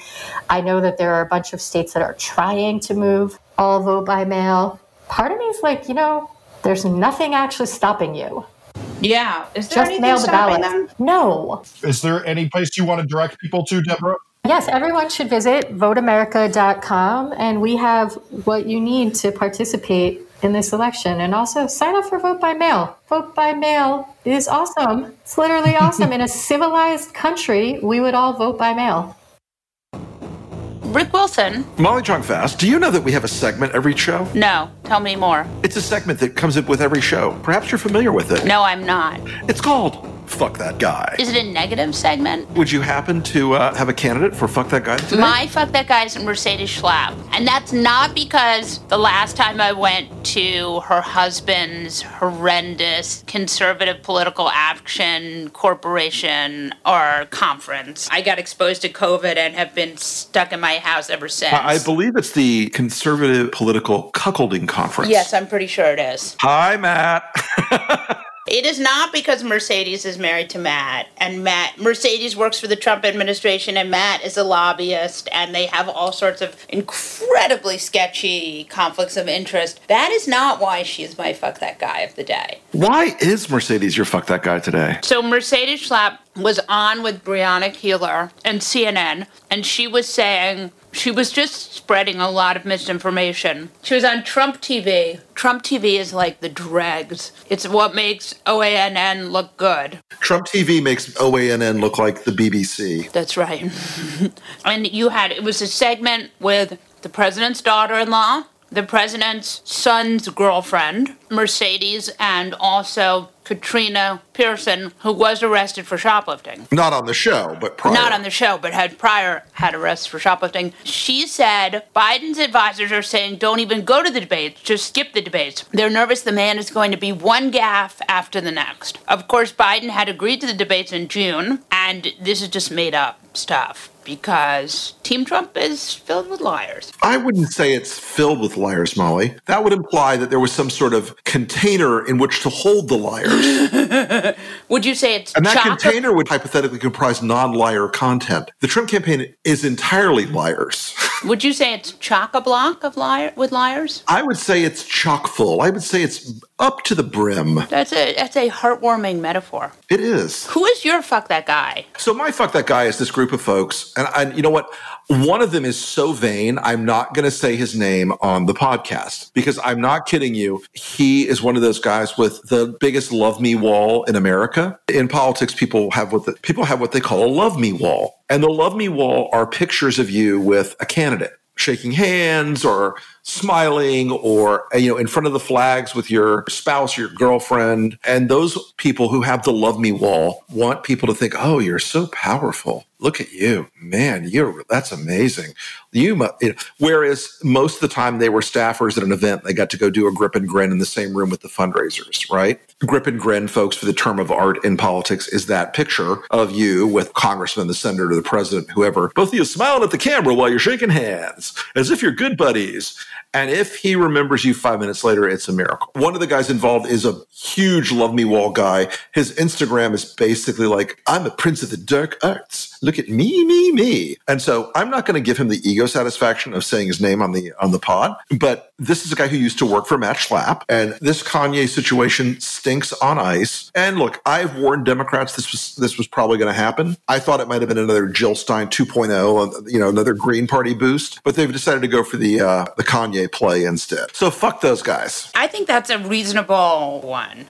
[SPEAKER 9] I know that there are a bunch of states that are trying to move all vote by mail. Part of me is like, you know, there's nothing actually stopping you.
[SPEAKER 1] Yeah. Is there Just mail the ballot. Them?
[SPEAKER 9] No.
[SPEAKER 5] Is there any place you want to direct people to, Debra?
[SPEAKER 9] Yes, everyone should visit voteamerica.com and we have what you need to participate in this election. And also sign up for Vote by Mail. Vote by Mail is awesome. It's literally [LAUGHS] awesome. in a civilized country, we would all vote by mail.
[SPEAKER 1] Rick Wilson.
[SPEAKER 8] Molly Jong-Fast, do you know that we have a segment every show?
[SPEAKER 1] No. Tell me more.
[SPEAKER 8] It's a segment that comes up with every show. Perhaps you're familiar with it.
[SPEAKER 1] No, I'm not.
[SPEAKER 8] It's called fuck that guy.
[SPEAKER 1] Is it a negative segment?
[SPEAKER 8] Would you happen to uh, have a candidate for fuck that guy today?
[SPEAKER 1] My fuck that guy is Mercedes Schlapp. And that's not because the last time I went to her husband's horrendous conservative political action corporation or conference, I got exposed to COVID and have been stuck in my house ever since.
[SPEAKER 8] I believe it's the conservative political cuckolding conference.
[SPEAKER 1] Yes, I'm pretty sure it is.
[SPEAKER 8] Hi, Matt. [LAUGHS]
[SPEAKER 1] It is not because Mercedes is married to Matt and Matt Mercedes works for the Trump administration and Matt is a lobbyist and they have all sorts of incredibly sketchy conflicts of interest. That is not why she is my fuck that guy of the day.
[SPEAKER 8] Why is Mercedes your fuck that guy today?
[SPEAKER 1] So Mercedes Schlapp was on with Brianna Keilar and CNN and she was saying She was just spreading a lot of misinformation. She was on Trump TV. Trump TV is like the dregs. It's what makes OANN look good.
[SPEAKER 2] Trump TV makes OANN look like the BBC.
[SPEAKER 1] That's right. [LAUGHS] and you had, it was a segment with the president's daughter in law, the president's son's girlfriend, Mercedes, and also Katrina Pearson, who was arrested for shoplifting.
[SPEAKER 2] Not on the show, but prior.
[SPEAKER 1] Not on the show, but had prior had arrests for shoplifting. She said Biden's advisors are saying don't even go to the debates, just skip the debates. They're nervous the man is going to be one gaffe after the next. Of course, Biden had agreed to the debates in June, and this is just made up stuff because Team Trump is filled with liars.
[SPEAKER 2] I wouldn't say it's filled with liars, Molly. That would imply that there was some sort of container in which to hold the liars. [LAUGHS]
[SPEAKER 1] would you say it's
[SPEAKER 2] And that container would hypothetically comprise non-liar content. The Trump campaign is entirely liars. [LAUGHS]
[SPEAKER 1] Would you say it's chock a block of liar with liars?
[SPEAKER 2] I would say it's chock full. I would say it's up to the brim.
[SPEAKER 1] That's a that's a heartwarming metaphor.
[SPEAKER 2] It is.
[SPEAKER 1] Who is your fuck that guy?
[SPEAKER 2] So my fuck that guy is this group of folks, and, and you know what? One of them is so vain. I'm not going to say his name on the podcast because I'm not kidding you. He is one of those guys with the biggest love me wall in America. In politics, people have what the, people have what they call a love me wall, and the love me wall are pictures of you with a candidate shaking hands or smiling or you know in front of the flags with your spouse your girlfriend and those people who have the love me wall want people to think oh you're so powerful look at you. Man you're that's amazing. You, you know, whereas most of the time they were staffers at an event they got to go do a grip and grin in the same room with the fundraisers right? Grip and grin folks for the term of art in politics is that picture of you with congressman the senator the president whoever. Both of you smiling at the camera while you're shaking hands as if you're good buddies and if he remembers you five minutes later, it's a miracle. One of the guys involved is a huge love me wall guy. His Instagram is basically like, I'm a prince of the dark arts. Look at me, me, me. And so I'm not going to give him the ego satisfaction of saying his name on the on the pod, but this is a guy who used to work for Matt and this Kanye situation stinks on ice. And look, I've warned Democrats this was this was probably going to happen. I thought it might have been another Jill Stein 2.0, you know, another Green Party boost, but they've decided to go for the uh, the Kanye play instead. So fuck those guys.
[SPEAKER 1] I think that's a reasonable one.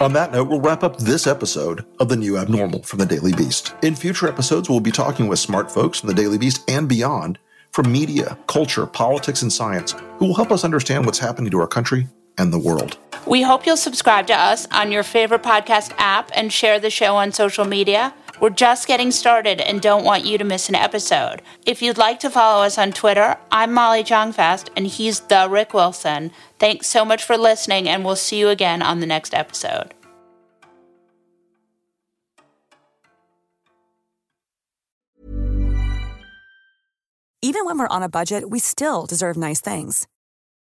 [SPEAKER 2] On that note, we'll wrap up this episode of The New Abnormal from The Daily Beast. In future episodes, we'll be talking with smart folks from The Daily Beast and beyond from media, culture, politics, and science who will help us understand what's happening to our country and the world.
[SPEAKER 1] We hope you'll subscribe to us on your favorite podcast app and share the show on social media. We're just getting started and don't want you to miss an episode. If you'd like to follow us on Twitter, I'm Molly Jong-Fast and he's the Rick Wilson. Thanks so much for listening, and we'll see you again on the next episode.
[SPEAKER 10] Even when we're on a budget, we still deserve nice things.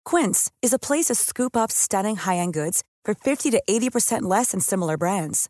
[SPEAKER 10] Quince is a place to scoop up stunning high end goods for 50 to 80% less than similar brands.